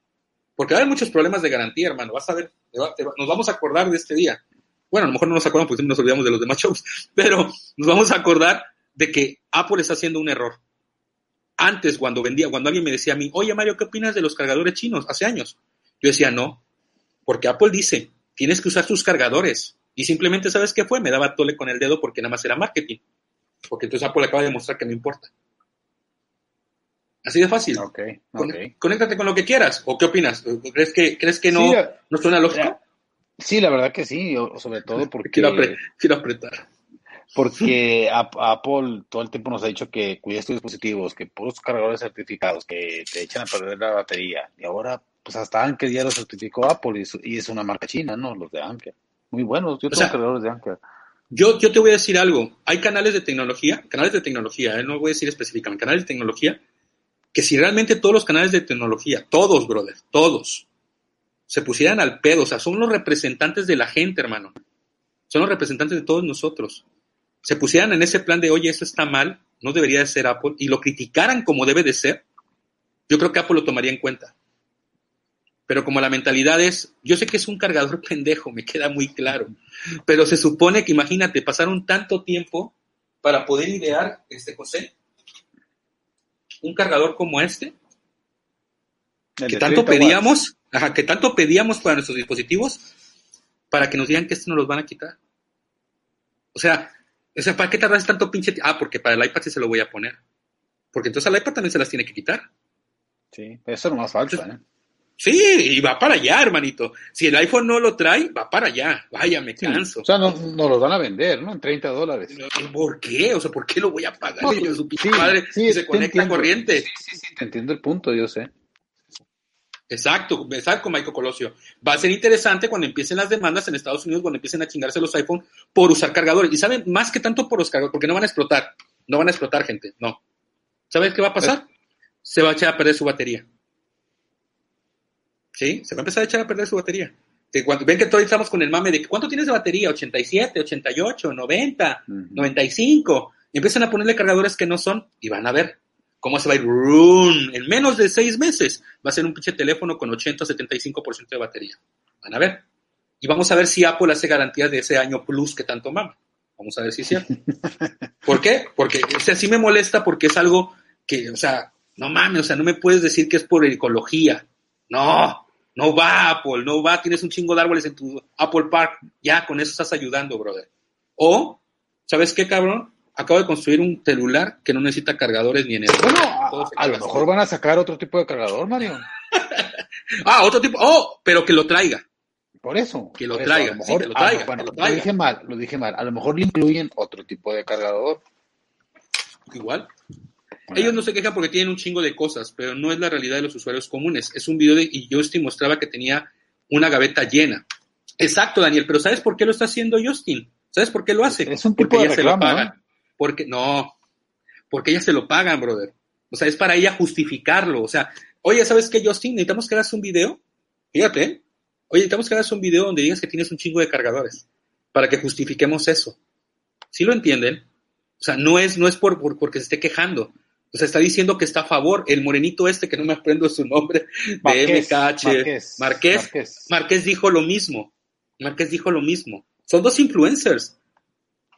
Porque va a haber muchos problemas de garantía, hermano. Vas a ver, nos vamos a acordar de este día. Bueno, a lo mejor no nos acordamos porque nos olvidamos de los demás shows, pero nos vamos a acordar de que Apple está haciendo un error. Antes, cuando vendía, cuando alguien me decía a mí, oye Mario, ¿qué opinas de los cargadores chinos? Hace años. Yo decía, no, porque Apple dice, tienes que usar tus cargadores. Y simplemente, ¿sabes qué fue? Me daba tole con el dedo porque nada más era marketing. Porque entonces Apple acaba de demostrar que no importa. Así de fácil. Ok, ok. Conéctate con lo que quieras. ¿O qué opinas? ¿Crees que, ¿crees que no, no suena lógico? Sí, la verdad que sí, sobre todo porque... Quiero, apretar. Porque Apple todo el tiempo nos ha dicho que cuides tus dispositivos, que puros cargadores certificados, que te echan a perder la batería. Y ahora, pues hasta Anker ya lo certificó Apple y es una marca china, ¿no? Los de Anker. Muy buenos, yo tengo cargadores de Anker. Yo, yo te voy a decir algo. Hay canales de tecnología, canales de tecnología, ¿eh? no voy a decir específicamente, canales de tecnología, que si realmente todos los canales de tecnología, todos, brother, todos, se pusieran al pedo, o sea, son los representantes de la gente, hermano. Son los representantes de todos nosotros. Se pusieran en ese plan de, oye, eso está mal, no debería de ser Apple, y lo criticaran como debe de ser, yo creo que Apple lo tomaría en cuenta. Pero como la mentalidad es, yo sé que es un cargador pendejo, me queda muy claro, pero se supone que imagínate, pasaron tanto tiempo para poder idear, este José, un cargador como este, que tanto pedíamos, Ajá, que tanto pedíamos para nuestros dispositivos para que nos digan que esto nos los van a quitar. O sea, o sea, ¿para qué tardas tanto pinche Ah, porque para el iPad sí se lo voy a poner. Porque entonces al iPad también se las tiene que quitar. Sí, eso no más falta, ¿eh? Sí, y va para allá, hermanito. Si el iPhone no lo trae, va para allá. Vaya, me canso. O sea, no, nos los van a vender, ¿no? En 30 dólares. ¿Por qué? O sea, ¿por qué lo voy a pagar? su sí, madre se conecta a corriente. Sí, sí, sí, te entiendo el punto, yo sé. Exacto, exacto, Michael Colosio. Va a ser interesante cuando empiecen las demandas en Estados Unidos, cuando empiecen a chingarse los iPhone por usar cargadores. Y saben, más que tanto por los cargadores, porque no van a explotar. No van a explotar, gente. No. ¿Sabes qué va a pasar? Se va a echar a perder su batería. ¿Sí? Se va a empezar a echar a perder su batería. cuando, ven que todavía estamos con el mame de cuánto tienes de batería, 87, 88, 90, 95. Y empiezan a ponerle cargadores que no son y van a ver ¿Cómo se va a ir? En menos de seis meses va a ser un pinche teléfono con 80-75% de batería. Van a ver. Y vamos a ver si Apple hace garantía de ese año plus que tanto mama. Vamos a ver si es cierto. ¿Por qué? Porque o sea, sí me molesta porque es algo que, o sea, no mames, o sea, no me puedes decir que es por ecología. No, no va Apple, no va, tienes un chingo de árboles en tu Apple Park, ya con eso estás ayudando, brother. O, ¿sabes qué, cabrón? Acabo de construir un celular que no necesita cargadores ni energía. Bueno, a, lo mejor van a sacar otro tipo de cargador, Mario. ah, otro tipo. Oh, pero que lo traiga. Por eso. Que lo traiga. lo, mejor, bueno, lo, dije mal, lo dije mal. A lo mejor le incluyen otro tipo de cargador. Igual. Ellos no se quejan porque tienen un chingo de cosas, pero no es la realidad de los usuarios comunes. Es un video de, y Justin mostraba que tenía una gaveta llena. Exacto, Daniel, pero ¿sabes por qué lo está haciendo Justin? ¿Sabes por qué lo hace? Es un tipo de reclamo, porque no, porque ella se lo pagan, brother. O sea, es para ella justificarlo. O sea, oye, ¿sabes qué, Justin? Necesitamos que hagas un video. Fíjate, ¿eh? Oye, necesitamos que hagas un video donde digas que tienes un chingo de cargadores para que justifiquemos eso. ¿Sí lo entienden? O sea, no es, no es por, porque se esté quejando. O sea, está diciendo que está a favor. El morenito este, que no me aprendo su nombre, de MKH. Marqués, Marqués dijo lo mismo. Marqués dijo lo mismo. Son dos influencers.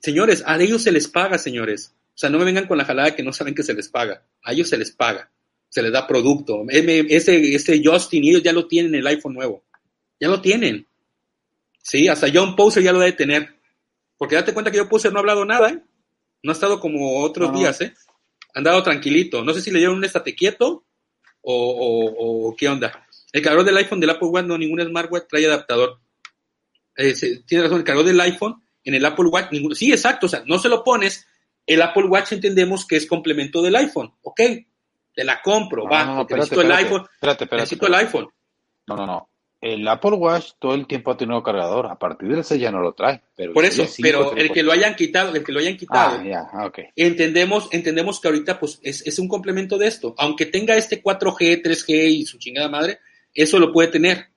Señores, a ellos se les paga, señores. O sea, no me vengan con la jalada que no saben que se les paga. A ellos se les paga. Se les da producto. Ese, ese Justin, ellos ya lo tienen el iPhone nuevo. Ya lo tienen. Sí, hasta John Poser ya lo debe tener. Porque date cuenta que John Poser no ha hablado nada, ¿eh? No ha estado como otros días, ¿eh? Ha andado tranquilito. No sé si le dieron un estate quieto o, qué onda. El cargador del iPhone del Apple Watch, no, ningún smartwatch trae adaptador. Eh, tiene razón, el cargador del iPhone en el Apple Watch, ninguno. Sí, exacto, o sea, no se lo pones. El Apple Watch entendemos que es complemento del iPhone, ¿ok? Te la compro, va, no, necesito el iPhone. necesito el iPhone. No, no, no. El Apple Watch todo el tiempo ha tenido cargador, a partir de ese ya no lo trae. Pero Por eso, pero el que lo hayan quitado, el que lo hayan quitado, ah, ah, okay. entendemos, entendemos que ahorita pues es, es, un complemento de esto. Aunque tenga este 4G, 3G y su chingada madre, eso lo puede tener.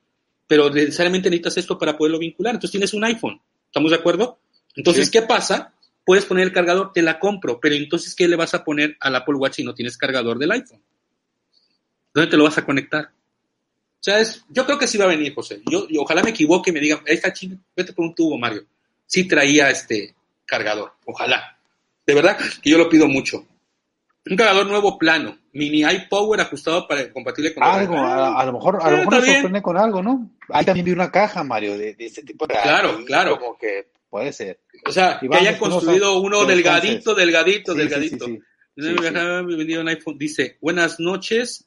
Pero necesariamente necesitas esto para poderlo vincular. Entonces tienes un iPhone. ¿Estamos de acuerdo? Entonces, Sí. ¿qué pasa? Puedes poner el cargador, te la compro, pero entonces, ¿qué le vas a poner al Apple Watch si no tienes cargador del iPhone? ¿Dónde te lo vas a conectar? O sea, es, yo creo que sí va a venir, José. Yo, ojalá me equivoque y me digan, ahí está chino, vete por un tubo, Mario. Sí traía este cargador, ojalá. De verdad que yo lo pido mucho. Un cargador nuevo plano, mini iPower ajustado para compatible con Algo, a, a lo mejor, a lo mejor nos bien. sorprende con algo, ¿no? Ahí también vi una caja, Mario, de, de ese tipo de Claro, ahí claro. Como que puede ser. O sea, que hayan construido uno delgadito, delgadito, Sí, delgadito. sí, un iPhone. Dice, buenas noches,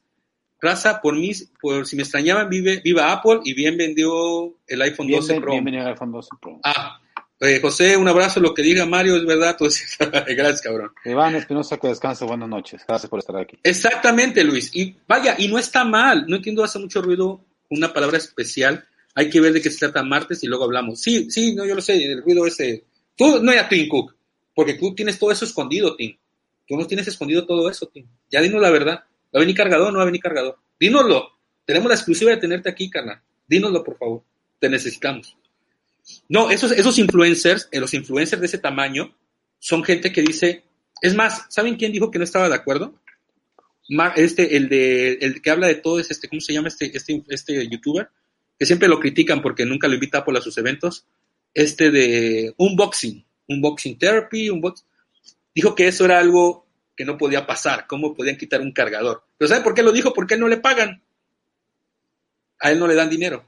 raza, por mí, por si me extrañaban, vive, viva Apple y bien vendió el iPhone 12 Bienven- Pro. bienvenido al iPhone 12 Pro. Ah, eh, José, un abrazo, lo que diga Mario es verdad. Pues, gracias, cabrón. Iván Espinosa, que descanse, buenas noches. Gracias por estar aquí. Exactamente, Luis. Y vaya, y no está mal. No entiendo, hace mucho ruido una palabra especial. Hay que ver de qué se trata martes y luego hablamos. Sí, sí, no, yo lo sé, el ruido ese. Tú no era Tim Cook, porque tú tienes todo eso escondido, Tim. Tú no tienes escondido todo eso, Tim. Ya dinos la verdad. ¿Va a venir cargador o no va a venir cargador? Dínoslo. Tenemos la exclusiva de tenerte aquí, carnal. Dínoslo, por favor. Te necesitamos. No, esos, esos influencers, eh, los influencers de ese tamaño, son gente que dice, es más, ¿saben quién dijo que no estaba de acuerdo? Este, el de, el que habla de todo es este, ¿cómo se llama este, este, este youtuber? Que siempre lo critican porque nunca lo invita por a sus eventos. Este de unboxing, unboxing therapy, unbox, dijo que eso era algo que no podía pasar, cómo podían quitar un cargador. Pero ¿sabe por qué lo dijo? Porque a él no le pagan. A él no le dan dinero.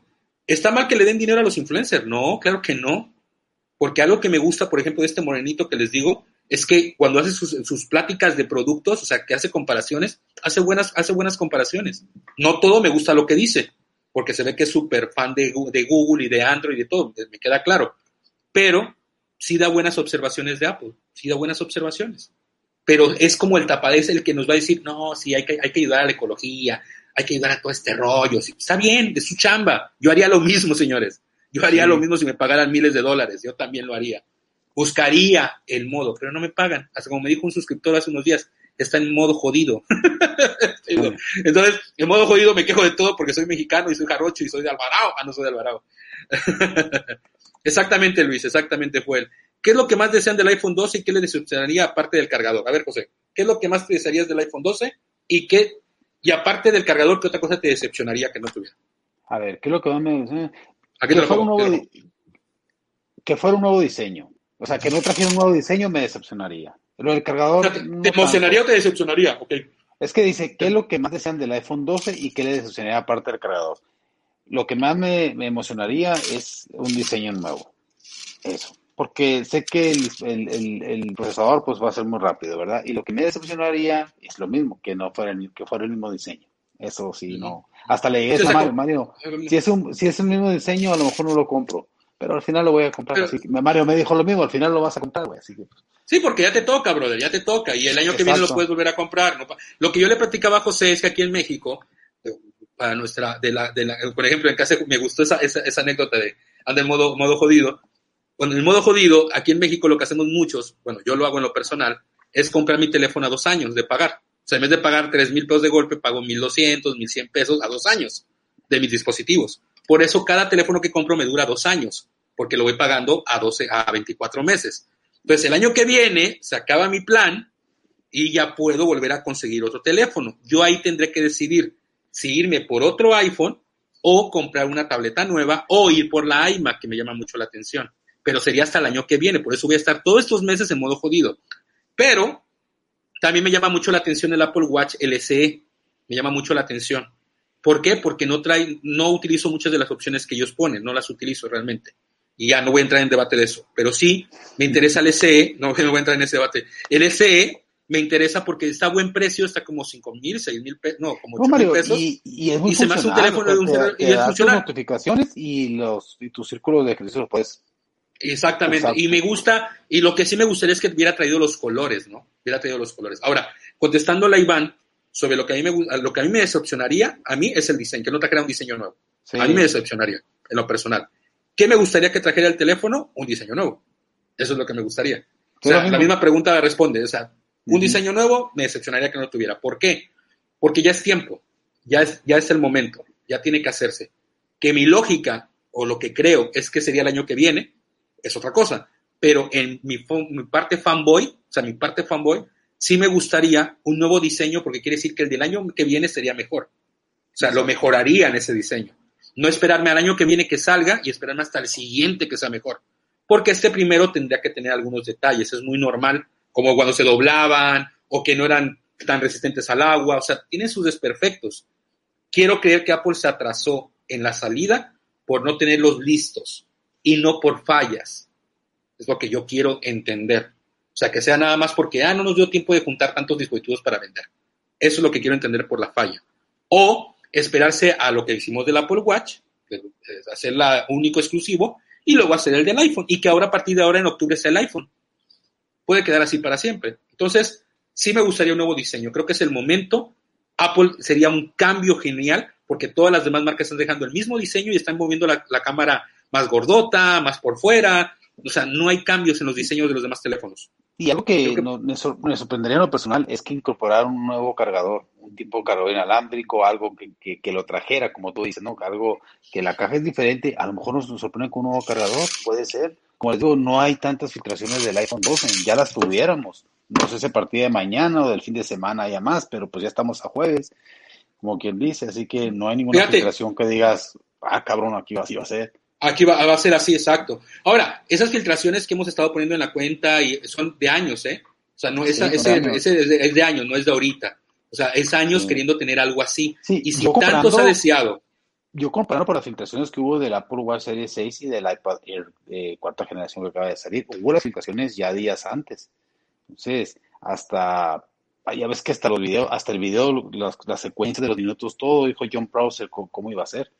¿Está mal que le den dinero a los influencers? No, claro que no. Porque algo que me gusta, por ejemplo, de este morenito que les digo, es que cuando hace sus, pláticas de productos, o sea, que hace comparaciones, hace buenas, hace buenas comparaciones. No todo me gusta lo que dice, porque se ve que es súper fan de, de Google y de Android y de todo, me queda claro. Pero sí da buenas observaciones de Apple, sí da buenas observaciones. Pero es como el tapadez el que nos va a decir, no, sí, hay que, hay que ayudar a la ecología, hay que ayudar a todo este rollo. Sí, está bien, de su chamba. Yo haría lo mismo, señores. Yo haría Sí. lo mismo si me pagaran miles de dólares. Yo también lo haría. Buscaría el modo, pero no me pagan. Hasta como me dijo un suscriptor hace unos días, está en modo jodido. Entonces, en modo jodido me quejo de todo porque soy mexicano y soy jarocho y soy de Alvarado. Ah, no soy de Alvarado. exactamente, Luis, exactamente fue él. ¿Qué es lo que más desean del iPhone 12 y qué le decepcionaría aparte del cargador? A ver, José, ¿qué es lo que más te desearías del iPhone 12 y qué, y aparte del cargador, qué otra cosa te decepcionaría que no tuviera? A ver, ¿qué es lo que más me... ¿A qué que, te lo fuera un pongo? nuevo, ¿Qué te lo di- que fuera un nuevo diseño. O sea, que no trajera un nuevo diseño me decepcionaría. Lo del pongo? cargador... O sea, ¿te, no te emocionaría o te decepcionaría? Ok. Es que dice, ¿qué es lo que más desean del iPhone 12 y qué le decepcionaría aparte del cargador? Lo que más me, me emocionaría es un diseño nuevo. Eso. Porque sé que el, el- el- el procesador pues va a ser muy rápido, ¿verdad? Y lo que me decepcionaría es lo mismo, que no fuera el, que fuera el mismo diseño. Eso sí, no. Hasta le a sea, Mario, si es, un, si es el mismo diseño, a lo mejor no lo compro. Pero al final lo voy a comprar. Pero- así que Mario me dijo lo mismo, al final lo vas a comprar, güey. Así que, pues, Sí, porque ya te toca, brother, ya te toca. Y el año que viene lo puedes volver a comprar. ¿no? Lo que yo le platicaba a José es que aquí en México, eh, para nuestra, de la, de la, por ejemplo, en casa me gustó esa, esa, esa anécdota de anda en modo, modo jodido. Bueno, en el modo jodido, aquí en México lo que hacemos muchos, bueno, yo lo hago en lo personal, es comprar mi teléfono a dos años de pagar. O sea, en vez de pagar tres mil pesos de golpe, pago mil doscientos, mil cien pesos a dos años de mis dispositivos. Por eso cada teléfono que compro me dura dos años, porque lo voy pagando a 12, a 24 meses. Entonces, el año que viene se acaba mi plan y ya puedo volver a conseguir otro teléfono. Yo ahí tendré que decidir si irme por otro iPhone o comprar una tableta nueva o ir por la iMac, que me llama mucho la atención. Pero sería hasta el año que viene, por eso voy a estar todos estos meses en modo jodido. Pero también me llama mucho la atención el Apple Watch LCE, me llama mucho la atención. ¿Por qué? Porque no trae, no utilizo muchas de las opciones que ellos ponen, no las utilizo realmente. Y ya no voy a entrar en debate de eso. Pero sí, me interesa el SE, no, no voy a entrar en ese debate. El SE me interesa porque está a buen precio, está como 5 mil, 6 mil pesos, no, como 8 No, mil pesos. y, y es muy y se me hace un teléfono de un o sea, celular- te- y es notificaciones y los y tus círculos de ejercicio los puedes Exactamente. Exacto. Y me gusta, y lo que sí me gustaría es que hubiera traído los colores, ¿no? Hubiera traído los colores. Ahora, contestando a Iván sobre lo que a mí me lo que a mí me decepcionaría, a mí es el diseño, que no trajera un diseño nuevo. sí. A mí me decepcionaría, en lo personal. ¿Qué me gustaría que trajera el teléfono? Un diseño nuevo. Eso es lo que me gustaría. O sea, la misma pregunta responde. O sea, un diseño nuevo me decepcionaría que no lo tuviera. ¿Por qué? Porque ya es tiempo, ya es, ya es el momento, ya tiene que hacerse. Que mi lógica o lo que creo es que sería el año que viene, es otra cosa. pero en mi, parte fanboy, o sea, mi parte fanboy, sí me gustaría un nuevo diseño porque quiere decir que el del año que viene sería mejor. O sea, lo mejoraría en ese diseño. No esperarme al año que viene que salga y esperarme hasta el siguiente que sea mejor. Porque este primero tendría que tener algunos detalles. Es muy normal, como cuando se doblaban o que no eran tan resistentes al agua. O sea, tiene sus desperfectos. Quiero creer que Apple se atrasó en la salida por no tenerlos listos y no por fallas. Es lo que yo quiero entender. O sea, que sea nada más porque, ah, no nos dio tiempo de juntar tantos dispositivos para vender. Eso es lo que quiero entender por la falla. O esperarse a lo que hicimos del Apple Watch, hacerla único exclusivo, y luego hacer el del iPhone, y que ahora a partir de ahora en octubre sea el iPhone. Puede quedar así para siempre. Entonces, sí me gustaría un nuevo diseño. Creo que es el momento. Apple sería un cambio genial, porque todas las demás marcas están dejando el mismo diseño y están moviendo la, la cámara más gordota, más por fuera. O sea, no hay cambios en los diseños de los demás teléfonos. Y algo que, me, sorprendería en lo personal es que incorporar un nuevo cargador, un tipo de cargador inalámbrico, algo que, que, lo trajera, como tú dices, ¿no? Algo que la caja es diferente, a lo mejor nos, sorprende con un nuevo cargador, puede ser. Como les digo, no hay tantas filtraciones del iPhone 12, ya las tuviéramos. No sé si a partir de mañana o del fin de semana haya más, pero pues ya estamos a jueves, como quien dice, así que no hay ninguna filtración que digas, ah, cabrón, aquí así va a ser. Aquí va, a ser así, exacto. Ahora, esas filtraciones que hemos estado poniendo en la cuenta y son de años, ¿eh? O sea, no, ese, es, de, años, no es de ahorita. O sea, es años queriendo tener algo así. y si tanto se ha deseado. Yo comparando por las filtraciones que hubo del Apple Watch Series 6 y del iPad Air de cuarta generación que acaba de salir, hubo las filtraciones ya días antes. Entonces, hasta ya ves que hasta los videos, hasta el video, las, las secuencias de los minutos, todo dijo John Browser cómo iba a ser.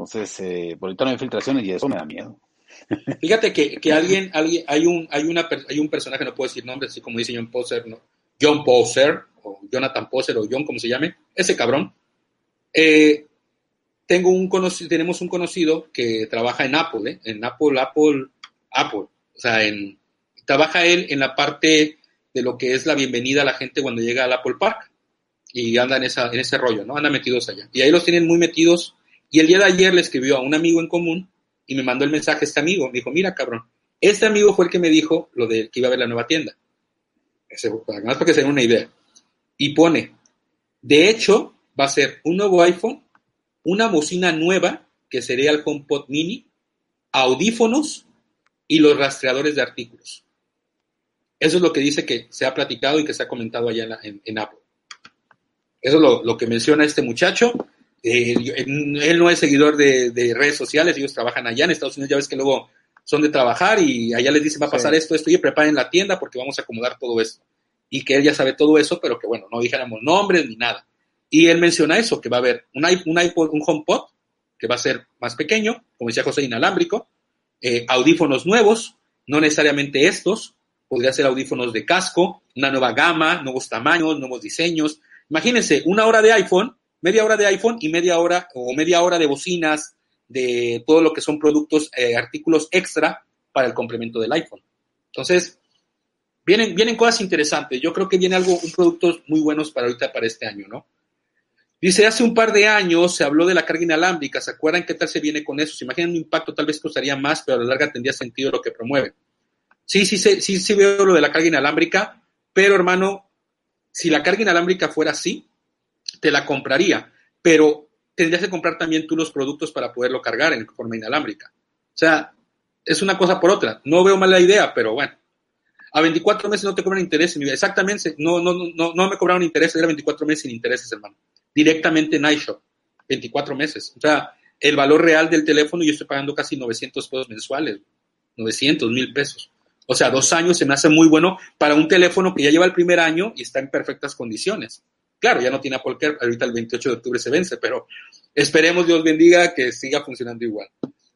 Entonces, eh, por ahorita no hay filtraciones y eso me da miedo. Fíjate que, que alguien, alguien, hay un, hay una, hay un personaje, no puedo decir nombre, así como dice John Poser, ¿no? John Poser, o Jonathan Poser, o John, como se llame, ese cabrón. Eh, tengo un conocido, tenemos un conocido que trabaja en Apple, ¿eh? en Apple, Apple, Apple. O sea, en, trabaja él en la parte de lo que es la bienvenida a la gente cuando llega al Apple Park. Y anda en, esa, en ese rollo, ¿no? Anda metidos allá. Y ahí los tienen muy metidos y el día de ayer le escribió a un amigo en común y me mandó el mensaje a este amigo. Me dijo, mira, cabrón, este amigo fue el que me dijo lo de que iba a ver la nueva tienda. Ese, más para que se den una idea. Y pone, de hecho, va a ser un nuevo iPhone, una bocina nueva, que sería el HomePod Mini, audífonos y los rastreadores de artículos. Eso es lo que dice que se ha platicado y que se ha comentado allá en, Apple. Eso es lo, que menciona este muchacho. Eh, él no es seguidor de, redes sociales, ellos trabajan allá en Estados Unidos, ya ves que luego son de trabajar y allá les dicen va a pasar esto, esto, y preparen la tienda porque vamos a acomodar todo esto. Y que él ya sabe todo eso, pero que bueno, no dijéramos nombres ni nada. Y él menciona eso, que va a haber un, un iPod, un HomePod, que va a ser más pequeño, como decía José, inalámbrico, eh, audífonos nuevos, no necesariamente estos, podría ser audífonos de casco, una nueva gama, nuevos tamaños, nuevos diseños. Imagínense, una hora de iPhone media hora de iPhone y media hora o media hora de bocinas, de todo lo que son productos, eh, artículos extra para el complemento del iPhone. Entonces, vienen, vienen cosas interesantes. Yo creo que viene algo, un productos muy buenos para ahorita, para este año, ¿no? Dice, hace un par de años se habló de la carga inalámbrica. ¿Se acuerdan qué tal se viene con eso? ¿Se imaginan un impacto? Tal vez costaría más, pero a la larga tendría sentido lo que promueve. Sí, sí, sí, sí, sí veo lo de la carga inalámbrica, pero hermano, si la carga inalámbrica fuera así, te la compraría, pero tendrías que comprar también tú los productos para poderlo cargar en forma inalámbrica. O sea, es una cosa por otra. No veo mala idea, pero bueno. A 24 meses no te cobran intereses. Exactamente, no, no, no, no me cobraron intereses, era 24 meses sin intereses, hermano. Directamente en iShop. 24 meses. O sea, el valor real del teléfono yo estoy pagando casi 900 pesos mensuales. 900 mil pesos. O sea, dos años se me hace muy bueno para un teléfono que ya lleva el primer año y está en perfectas condiciones. Claro, ya no tiene Apple Care, ahorita el 28 de octubre se vence, pero esperemos, Dios bendiga, que siga funcionando igual.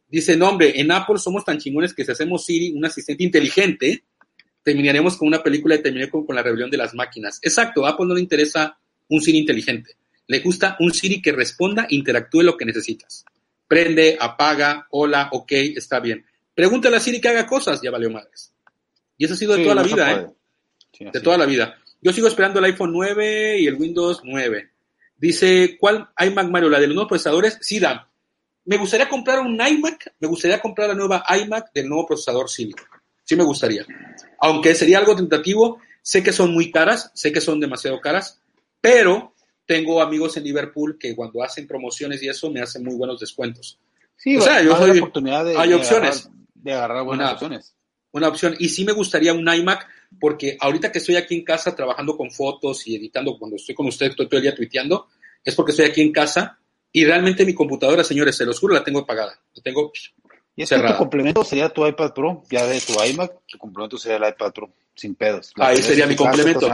Dice, no, hombre, en Apple somos tan chingones que si hacemos Siri un asistente inteligente, terminaremos con una película de terminar con, la rebelión de las máquinas. Exacto, a Apple no le interesa un Siri inteligente. Le gusta un Siri que responda, interactúe lo que necesitas. Prende, apaga, hola, ok, está bien. Pregúntale a Siri que haga cosas, ya valió madres. Y eso ha sido de toda la vida, ¿eh? de toda la vida. Yo sigo esperando el iPhone 9 y el Windows 9. Dice, ¿cuál iMac Mario? ¿La de los nuevos procesadores? Sí, Me gustaría comprar un iMac, me gustaría comprar la nueva iMac del nuevo procesador Silicon. Sí me gustaría. Aunque sería algo tentativo, sé que son muy caras, sé que son demasiado caras, pero tengo amigos en Liverpool que cuando hacen promociones y eso me hacen muy buenos descuentos. Sí, O sea, yo soy- oportunidad de, hay de opciones. agarrar, de agarrar buenas Una- opciones. Una opción. Y sí me gustaría un iMac, porque ahorita que estoy aquí en casa trabajando con fotos y editando, cuando estoy con ustedes, estoy todo el día tuiteando, es porque estoy aquí en casa y realmente mi computadora, señores, se los juro, la tengo apagada. La tengo Y es que tu complemento sería tu iPad Pro, ya de tu iMac, tu complemento sería el iPad Pro, sin pedos. Ahí sería mi complemento.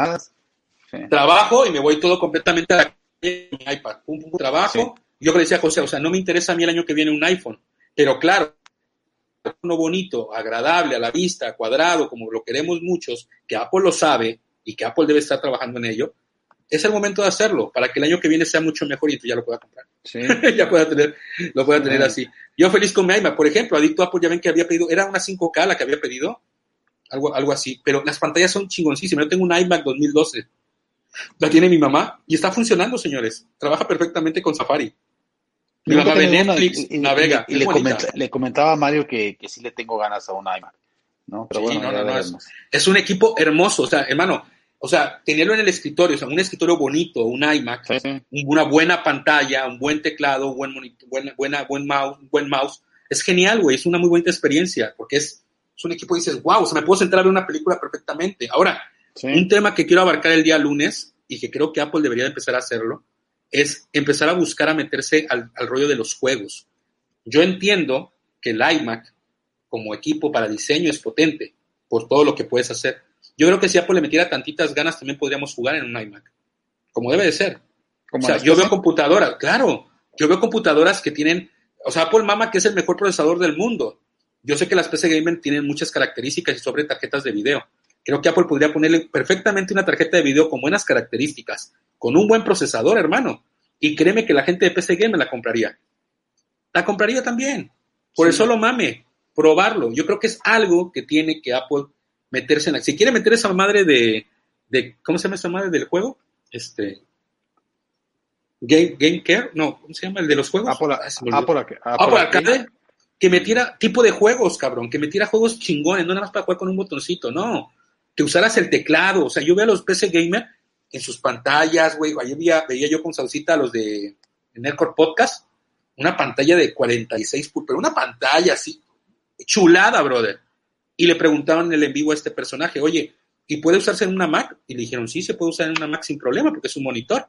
Sí. trabajo y me voy todo completamente a la calle mi iPad. Pum, trabajo. Yo que le decía a José, o sea, no me interesa a mí el año que viene un iPhone, pero claro, uno bonito, agradable a la vista, cuadrado, como lo queremos muchos, que Apple lo sabe y que Apple debe estar trabajando en ello, es el momento de hacerlo para que el año que viene sea mucho mejor y tú ya lo puedas comprar. Sí. ya pueda tener, lo pueda tener así. Yo feliz con mi iMac, por ejemplo, adicto a Apple, ya ven que había pedido, era una 5K la que había pedido, algo, algo así, pero las pantallas son chingoncísimas. Yo tengo un iMac 2012, la tiene mi mamá y está funcionando, señores. Trabaja perfectamente con Safari. Tenido una Netflix, y- y- navega, y es le, comenta- le comentaba a Mario que, que sí le tengo ganas a un iMac. ¿no? Pero Sí, bueno, no, no, no, veremos. Es un equipo hermoso, o sea, hermano, o sea, tenerlo en el escritorio, o sea, un escritorio bonito, un iMac, Sí, sí. una buena pantalla, un buen teclado, un buen monitor, buena, buena, buen mouse, buen mouse. Es genial, güey, es una muy buena experiencia, porque es, es un equipo y dices, wow, o sea, me puedo sentar a ver una película perfectamente. Ahora, un tema que quiero abarcar el día lunes, y que creo que Apple debería de empezar a hacerlo, es empezar a buscar a meterse al, al rollo de los juegos. Yo entiendo que el iMac, como equipo para diseño, es potente por todo lo que puedes hacer. Yo creo que si Apple le metiera tantitas ganas, también podríamos jugar en un iMac, como debe de ser. Como O sea, yo veo computadoras, claro, yo veo computadoras que tienen, o sea, Apple mama que es el mejor procesador del mundo. Yo sé que las PC Gamer tienen muchas características y sobre tarjetas de video. Creo que Apple podría ponerle perfectamente una tarjeta de video con buenas características, con un buen procesador, hermano. Y créeme que la gente de PC Gamer la compraría. La compraría también. Por Sí. eso lo mame, probarlo. Yo creo que es algo que tiene que Apple meterse en la... Si quiere meter esa madre de, de ¿cómo se llama esa madre del juego? Este... Game, Game Care, no, ¿cómo se llama? El de los juegos. Apple, me. Apple, Apple, Apple Arcade, que metiera tipo de juegos, cabrón, que metiera juegos chingones, no nada más para jugar con un botoncito, no. Que usaras el teclado, o sea, yo veo a los PC Gamer en sus pantallas, güey, ayer veía, yo con Saucita los de Nerdcore Podcast, una pantalla de 46, pu- pero una pantalla así, chulada, brother. Y le preguntaban en el en vivo a este personaje, oye, ¿y puede usarse en una Mac? Y le dijeron, sí, se puede usar en una Mac sin problema, porque es un monitor.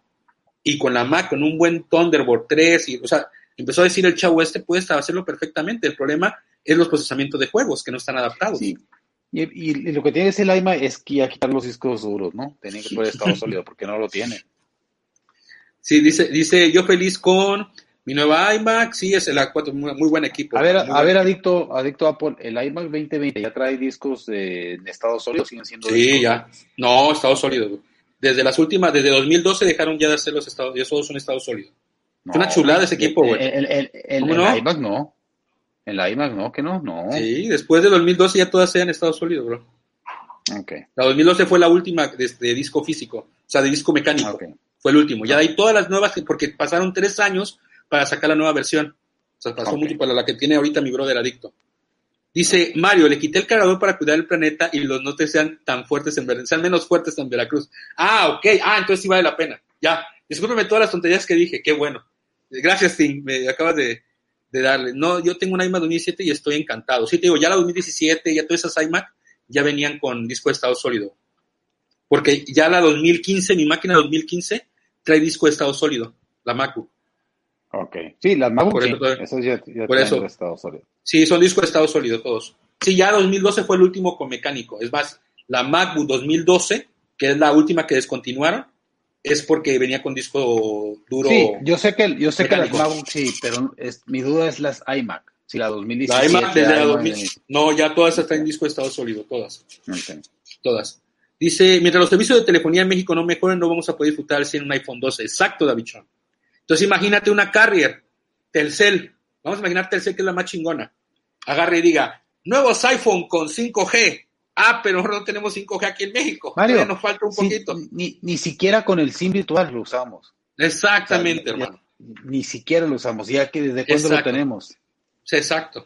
Y con la Mac, con un buen Thunderbolt 3, y, o sea, empezó a decir el chavo este, puede hacerlo perfectamente. El problema es los procesamientos de juegos que no están adaptados. Sí. Y, y- y lo que tiene ese iMac es que ya quitar los discos duros, ¿no? Tienen que poner estado sólido porque no lo tiene. Sí, dice, dice yo feliz con mi nueva iMac, sí, es el A4, muy, muy buen equipo. A ver, a ver, equipo. adicto, adicto Apple, el iMac 2020 ya trae discos de, en estado sólido, siguen siendo Sí, discos ya. No, estado sólido. Desde las últimas, desde 2012 dejaron ya de hacer los estados, ya todos son estado sólido. No, Es una chulada ese equipo, güey. El, el, el, el- ¿Cómo el no? iMac no. El iMac no, que no, no. Sí, después de 2012 ya todas sean estado sólido, bro. Ok, La 2012 fue la última de, de disco físico, o sea, de disco mecánico. ok. Fue el último. Ya de ahí todas las nuevas, porque pasaron tres años para sacar la nueva versión. O sea, pasó mucho para la que tiene ahorita mi brother adicto. Dice Mario, le quité el cargador para cuidar el planeta y los notes sean tan fuertes en Ver- sean menos fuertes en Veracruz. Ah, ok. Ah, entonces sí vale la pena. Ya. Discúlpeme todas las tonterías que dije. Qué bueno. Gracias, Tim. Me acabas de, de darle. No, yo tengo una iMac 2007 y estoy encantado. Sí, te digo, ya la 2017, ya todas esas iMac ya venían con disco de estado sólido. Porque ya la 2015, mi máquina 2015, trae disco de estado sólido, la MacBook. Ok. Sí, las MacBook, Por sí, eso ya, ya por eso. estado sólido. Sí, son discos de estado sólido todos. Sí, ya 2012 fue el último con mecánico. Es más, la MacBook 2012, que es la última que descontinuaron, es porque venía con disco duro. Sí, yo sé que, yo sé que las. MacBook sí, pero es, mi duda es las iMac. Si la la 2017. iMac desde la 2000. No, ya todas están en disco de estado sólido, todas. Ok. Todas. Dice, mientras los servicios de telefonía en México no mejoren, no vamos a poder disfrutar 100 un iPhone 12. Exacto, Davichón. Entonces imagínate una carrier, Telcel. Vamos a imaginar Telcel que es la más chingona. Agarre y diga, nuevos iPhone con 5G. Ah, pero no tenemos 5G aquí en México. Mario, nos falta un poquito. ni, ni siquiera con el SIM virtual lo usamos. Exactamente, O sea, ya- hermano. Ni siquiera lo usamos. Ya que desde cuándo lo tenemos. Sí, exacto.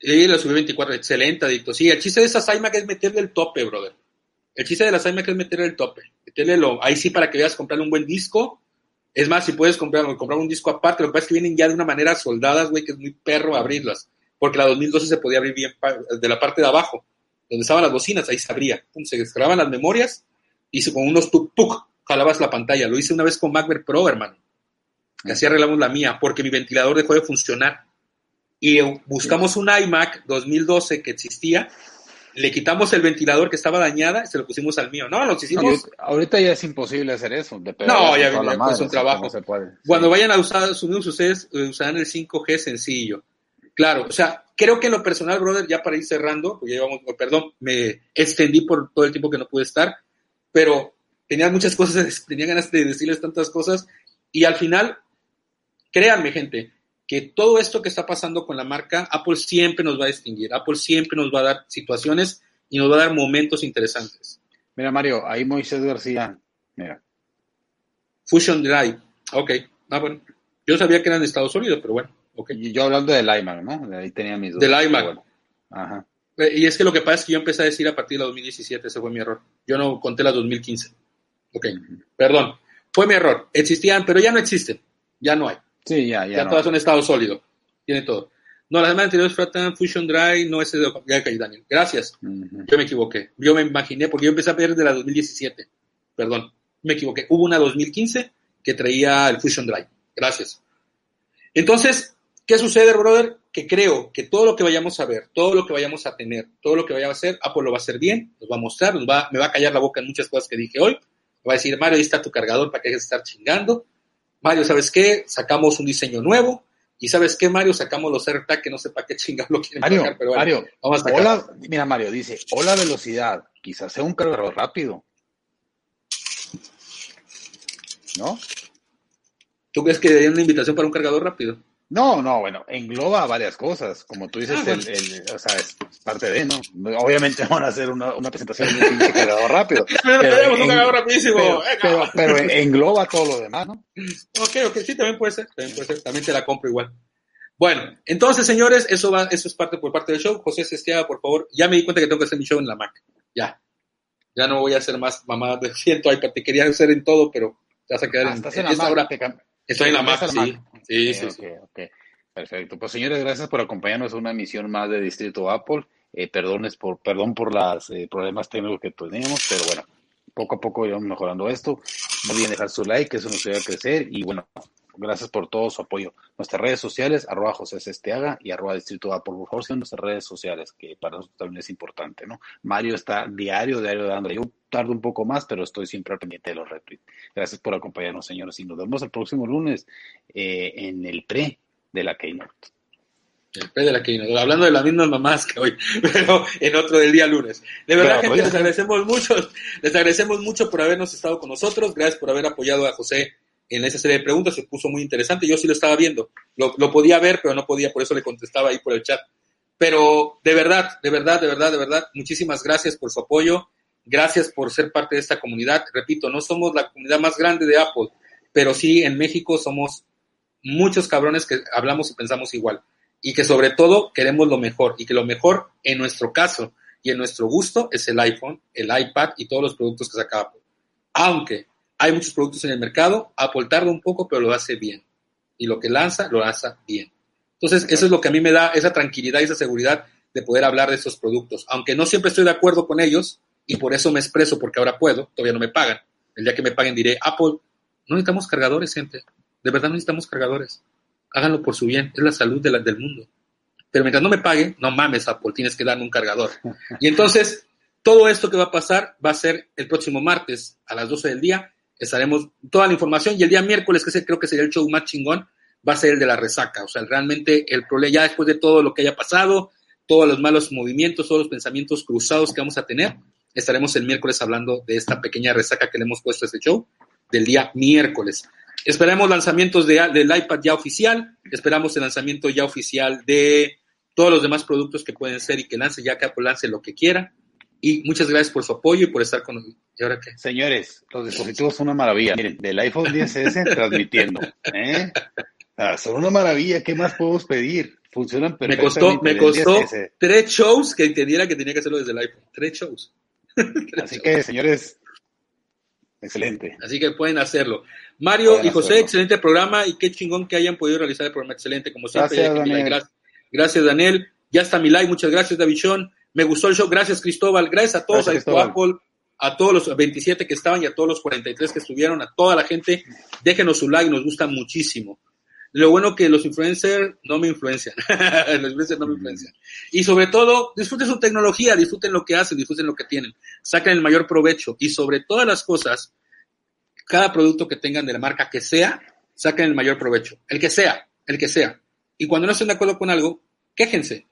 Y la subí 24, excelente, adicto. Sí, el chiste de esa iMac es meterle el tope, brother. El chiste de las iMac es meterle el tope. Meterle lo, ahí sí para que veas comprarle un buen disco. Es más, si puedes comprar, comprar un disco aparte, lo que pasa es que vienen ya de una manera soldadas, güey, que es muy perro abrirlas. Porque la 2012 se podía abrir bien de la parte de abajo, donde estaban las bocinas, ahí se abría. Pum, se descargaban las memorias y con unos tuk tuk jalabas la pantalla. Lo hice una vez con MacBook Pro, hermano. Y así arreglamos la mía, porque mi ventilador dejó de funcionar. Y buscamos un iMac 2012 que existía, le quitamos el ventilador que estaba dañada y se lo pusimos al mío. No, lo hicimos. ahorita ya es imposible hacer eso. no, ya, es un trabajo. Cuando vayan a usar Unidos, ustedes usarán el 5G sencillo. Claro, o sea, creo que en lo personal, brother, ya para ir cerrando, porque ya llevamos, perdón, me extendí por todo el tiempo que no pude estar, pero tenía muchas cosas, tenía ganas de decirles tantas cosas y al final, créanme, gente, que todo esto que está pasando con la marca, Apple siempre nos va a distinguir, Apple siempre nos va a dar situaciones y nos va a dar momentos interesantes. Mira, Mario, ahí Moisés García, mira. Fusion Drive, ok, ah, bueno, yo sabía que eran de Estados Unidos, pero bueno, ok. Y yo hablando del iMac, ¿no? Ahí tenía mis dudas. Del iMac. Ajá. Eh, y es que lo que pasa es que yo empecé a decir a partir de la 2017, ese fue mi error. Yo no conté la 2015. Ok, perdón. Fue mi error. Existían, pero ya no existen. Ya no hay. Sí, ya, ya. Ya todas son estado sólido. Tiene todo. No, las demás anteriores Fratan, Fusion Drive, no es de. Ya caí, Daniel. Gracias. Yo me equivoqué. Yo me imaginé, porque yo empecé a ver de la 2017. Perdón. Me equivoqué. Hubo una 2015 que traía el Fusion Drive. Gracias. Entonces, ¿qué sucede, brother? Que creo que todo lo que vayamos a ver, todo lo que vayamos a tener, todo lo que vayamos a hacer, Apple lo va a hacer bien, nos va a mostrar, nos va, me va a callar la boca en muchas cosas que dije hoy. Va a decir, Mario, ahí está tu cargador para que dejes de estar chingando. Mario, ¿sabes qué? Sacamos un diseño nuevo. Y ¿sabes qué, Mario? Sacamos los AirTag que no sé para qué chingados lo quieren Mario, pero Mario, vamos a hola, mira, Mario, dice, hola velocidad, quizás sea un cargador rápido. ¿No? ¿Tú crees que hay una invitación para un cargador rápido? No, no, bueno, engloba varias cosas, como tú dices, ah, el, el, o sea, es parte de, ¿no? Obviamente van a hacer una, una presentación de un cargador rápido. pero, pero, un cargador rapidísimo. Pero, pero, engloba todo lo demás, ¿no? Ok, ok, sí, también puede ser, también puede ser, también te la compro igual. Bueno, entonces, señores, eso va, eso es parte por parte del show. José Sestiaga, por favor, ya me di cuenta que tengo que hacer mi show en la Mac. Ya. Ya no voy a hacer más mamá de siento iPad, te quería hacer en todo, pero te vas a quedar en, en, esta hora. Estoy en la Mac, sí. Sí, sí, sí. Perfecto. Pues señores, gracias por acompañarnos en una emisión más de Distrito Apple. Eh, perdones por, perdón por los eh, problemas técnicos que teníamos, pero bueno, poco a poco vamos mejorando esto. No olviden dejar su like, que eso nos ayuda a crecer. Y bueno, gracias por todo su apoyo. Nuestras redes sociales, arroba José Sesteaga y arroba Distrito Apple. Por favor, son nuestras redes sociales, que para nosotros también es importante, ¿no? Mario está diario, diario dando. Yo tardo un poco más, pero estoy siempre al pendiente de los retweets. Gracias por acompañarnos, señores. Y nos vemos el próximo lunes eh, en el pre de la Keynote. El pre de la Keynote. Hablando de las mismas mamás que hoy, pero en otro del día lunes. De verdad, gente, les agradecemos mucho. Les agradecemos mucho por habernos estado con nosotros. Gracias por haber apoyado a José en esa serie de preguntas. Se puso muy interesante. Yo sí lo estaba viendo. Lo, podía ver, pero no podía, por eso le contestaba ahí por el chat. Pero de verdad, de verdad, de verdad, de verdad, muchísimas gracias por su apoyo. Gracias por ser parte de esta comunidad. Repito, no somos la comunidad más grande de Apple, pero sí en México somos muchos cabrones que hablamos y pensamos igual. Y que sobre todo queremos lo mejor. Y que lo mejor, en nuestro caso y en nuestro gusto, es el iPhone, el iPad y todos los productos que saca Apple. Aunque hay muchos productos en el mercado, Apple tarda un poco, pero lo hace bien. Y lo que lanza, lo lanza bien. Entonces, eso es lo que a mí me da esa tranquilidad y esa seguridad de poder hablar de estos productos. Aunque no siempre estoy de acuerdo con ellos, y por eso me expreso, porque ahora puedo, todavía no me pagan. El día que me paguen diré, Apple, no necesitamos cargadores, gente. De verdad no necesitamos cargadores. Háganlo por su bien, es la salud de la, del mundo. Pero mientras no me pague, no mames, Apple, tienes que darme un cargador. Y entonces, todo esto que va a pasar va a ser el próximo martes a las 12 del día. Estaremos toda la información y el día miércoles, que creo que sería el show más chingón, va a ser el de la resaca. O sea, realmente el problema, ya después de todo lo que haya pasado, todos los malos movimientos, todos los pensamientos cruzados que vamos a tener, estaremos el miércoles hablando de esta pequeña resaca que le hemos puesto a este show del día miércoles. Esperamos lanzamientos de, del iPad ya oficial, esperamos el lanzamiento ya oficial de todos los demás productos que pueden ser y que lance ya que Apple lance lo que quiera. Y muchas gracias por su apoyo y por estar con nosotros. ¿Y ahora qué? Señores, los dispositivos son una maravilla. Miren, del iPhone 10S transmitiendo. ¿eh? Ah, son una maravilla. ¿Qué más podemos pedir? Funcionan Me costó, me costó tres shows que entendiera que tenía que hacerlo desde el iPhone. Tres shows. Tres Así shows. que, señores, excelente. Así que pueden hacerlo. Mario pueden y José, hacerlo. excelente programa y qué chingón que hayan podido realizar el programa excelente, como siempre. Gracias, Daniel. Gracias, gracias, Daniel. Ya está mi like, muchas gracias, David Sean. Me gustó el show, gracias, Cristóbal. Gracias a todos, gracias, a Apple, a todos los 27 que estaban y a todos los 43 que estuvieron, a toda la gente. Déjenos su like, nos gusta muchísimo. Lo bueno que los influencers no me influencian. los influencers no me influencian. Y sobre todo, disfruten su tecnología, disfruten lo que hacen, disfruten lo que tienen. Saquen el mayor provecho. Y sobre todas las cosas, cada producto que tengan de la marca que sea, saquen el mayor provecho. El que sea, el que sea. Y cuando no estén de acuerdo con algo, quéjense.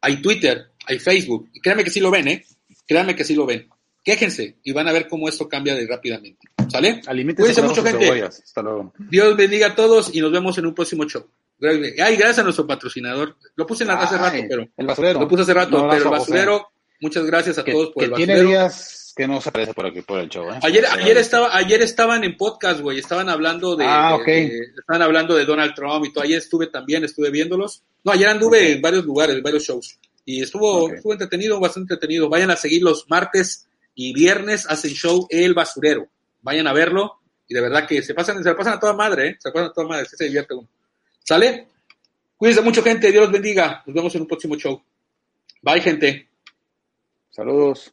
Hay Twitter, hay Facebook. Y créanme que sí lo ven, ¿eh? Créanme que sí lo ven. Quéjense y van a ver cómo esto cambia de rápidamente. ¿Sale? Cuídense mucho, gente. Hasta luego. Dios bendiga a todos y nos vemos en un próximo show. Ay, gracias a nuestro patrocinador. Lo puse en la, hace rato, pero. El basurero. Lo puse hace rato, no, pero el basurero. Muchas gracias a que, todos por que el tiene basurero. días que no se aparece por aquí por el show. ¿eh? Ayer, ayer, estaba, ayer estaban en podcast, güey. Estaban hablando de, Ah, de- estaban hablando de Donald Trump y todo. Ayer estuve también, estuve viéndolos. No, ayer anduve en varios lugares, en varios shows. Y estuvo, estuvo entretenido, bastante entretenido. Vayan a seguir los martes y viernes, hacen show El Basurero. Vayan a verlo. Y de verdad que se pasan, se pasan a toda madre, ¿eh? Se pasan a toda madre, se divierte uno. ¿Sale? Cuídense mucho, gente. Dios los bendiga. Nos vemos en un próximo show. Bye, gente. Saludos.